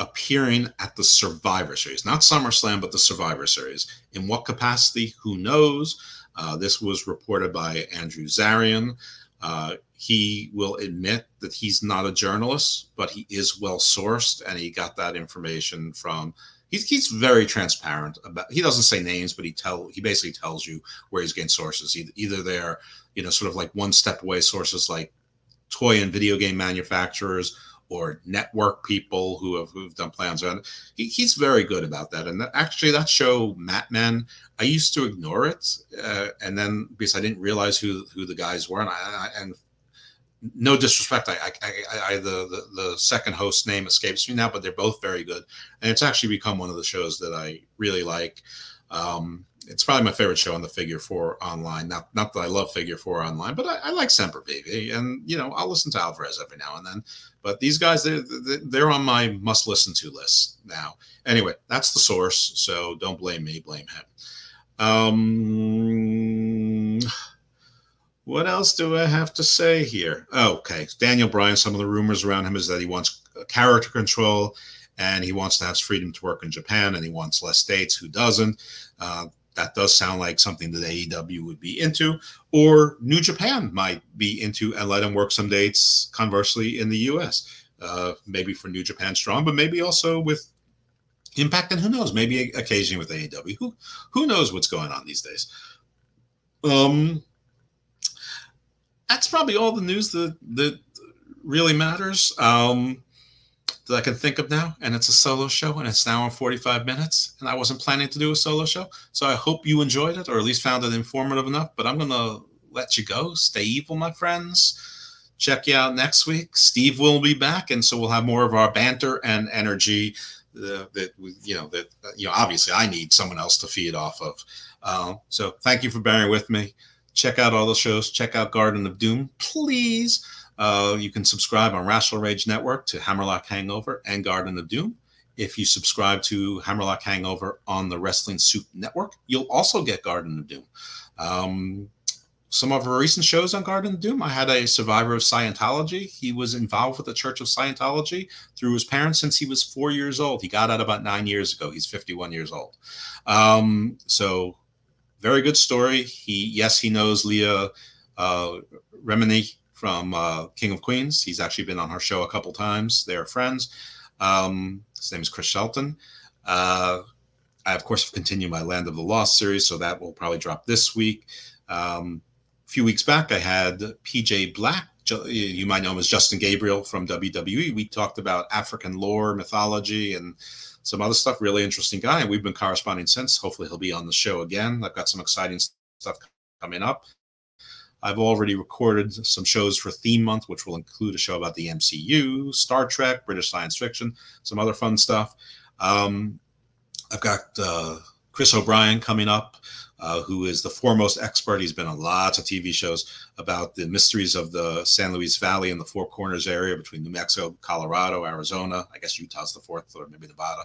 appearing at the Survivor Series, not SummerSlam, but the Survivor Series. In what capacity? Who knows? Uh, this was reported by Andrew Zarian. Uh, he will admit that he's not a journalist, but he is well sourced, and he got that information from. He's, he's very transparent about. He doesn't say names, but he tell he basically tells you where he's getting sources. Either, either they're you know sort of like one step away sources like toy and video game manufacturers or network people who have who've done plans on. He, he's very good about that. And that, actually, that show, Mat Men, I used to ignore it, uh, and then because I didn't realize who who the guys were, and I and no disrespect, I, I, I, the, the the second host name escapes me now, but they're both very good, and it's actually become one of the shows that I really like. Um, it's probably my favorite show on the Figure Four online. Not not that I love Figure Four online, but I, I like Sempervive, and you know I'll listen to Alvarez every now and then. But these guys, they're they're on my must listen to list now. Anyway, that's the source, so don't blame me, blame him. Um, what else do I have to say here? Oh, okay, Daniel Bryan. Some of the rumors around him is that he wants character control and he wants to have freedom to work in Japan and he wants less dates. Who doesn't? Uh, that does sound like something that AEW would be into, or New Japan might be into and let him work some dates conversely in the US. Uh, maybe for New Japan Strong, but maybe also with Impact, and who knows, maybe occasionally with AEW. Who who knows what's going on these days? Um, that's probably all the news that that really matters. Um, that I can think of now, and it's a solo show, and it's now on 45 minutes. And I wasn't planning to do a solo show, so I hope you enjoyed it, or at least found it informative enough. But I'm gonna let you go. Stay evil, my friends. Check you out next week. Steve will be back, and so we'll have more of our banter and energy. Uh, that you know that you know obviously I need someone else to feed off of. Uh, so thank you for bearing with me. Check out all the shows. Check out Garden of Doom, please. Uh, you can subscribe on Rational Rage Network to Hammerlock Hangover and Garden of Doom. If you subscribe to Hammerlock Hangover on the Wrestling Soup Network, you'll also get Garden of Doom. Um, some of our recent shows on Garden of Doom, I had a survivor of Scientology. He was involved with the Church of Scientology through his parents since he was four years old. He got out about nine years ago. He's 51 years old. Um, so, very good story. He, yes, he knows Leah uh, Remini from uh, King of Queens. He's actually been on our show a couple times. They're friends. Um, his name is Chris Shelton. Uh, I, of course, continue my Land of the Lost series, so that will probably drop this week. Um, a few weeks back, I had PJ Black. You might know him as Justin Gabriel from WWE. We talked about African lore, mythology, and some other stuff. Really interesting guy. And we've been corresponding since. Hopefully, he'll be on the show again. I've got some exciting stuff coming up. I've already recorded some shows for Theme Month, which will include a show about the MCU, Star Trek, British science fiction, some other fun stuff. Um, I've got uh, Chris O'Brien coming up, uh, who is the foremost expert. He's been on lots of TV shows about the mysteries of the San Luis Valley and the Four Corners area between New Mexico, Colorado, Arizona. I guess Utah's the fourth, or maybe Nevada.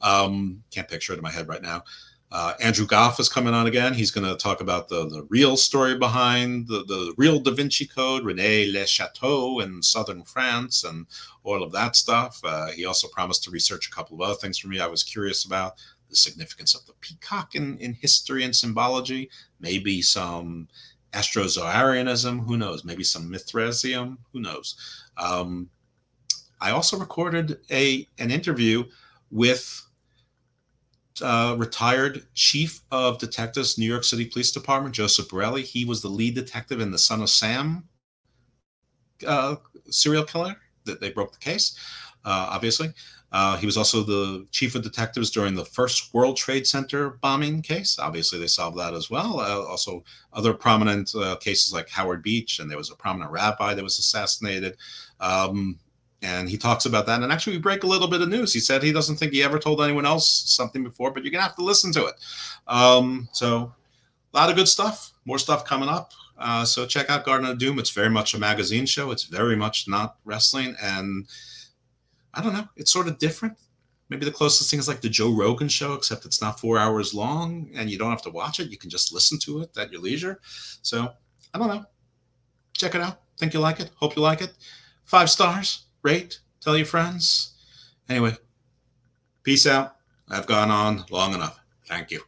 Um, can't picture it in my head right now. Uh, Andrew Goff is coming on again. He's going to talk about the, the real story behind the, the real Da Vinci Code, Rennes-le-Château in southern France, and all of that stuff. Uh, he also promised to research a couple of other things for me I was curious about the significance of the peacock in, in history and symbology, maybe some Astrozoarianism, who knows, maybe some Mithrasium, who knows. Um, I also recorded a an interview with uh, retired chief of detectives, New York City Police Department, Joseph Borrelli. He was the lead detective in the Son of Sam uh, serial killer that they broke the case, uh, obviously. Uh, he was also the chief of detectives during the first World Trade Center bombing case. Obviously, they solved that as well. Uh, also, other prominent uh, cases like Howard Beach, and there was a prominent rabbi that was assassinated. Um, and he talks about that. And actually, we break a little bit of news. He said he doesn't think he ever told anyone else something before, but you're gonna have to listen to it. Um, so, a lot of good stuff. More stuff coming up. Uh, so check out Garden of Doom. It's very much a magazine show. It's very much not wrestling, and I don't know. It's sort of different. Maybe the closest thing is like the Joe Rogan show, except it's not four hours long, and you don't have to watch it. You can just listen to it at your leisure. So I don't know. Check it out. Think you like it. Hope you like it. Five stars. Rate. Tell your friends. Anyway, peace out. I've gone on long enough. Thank you.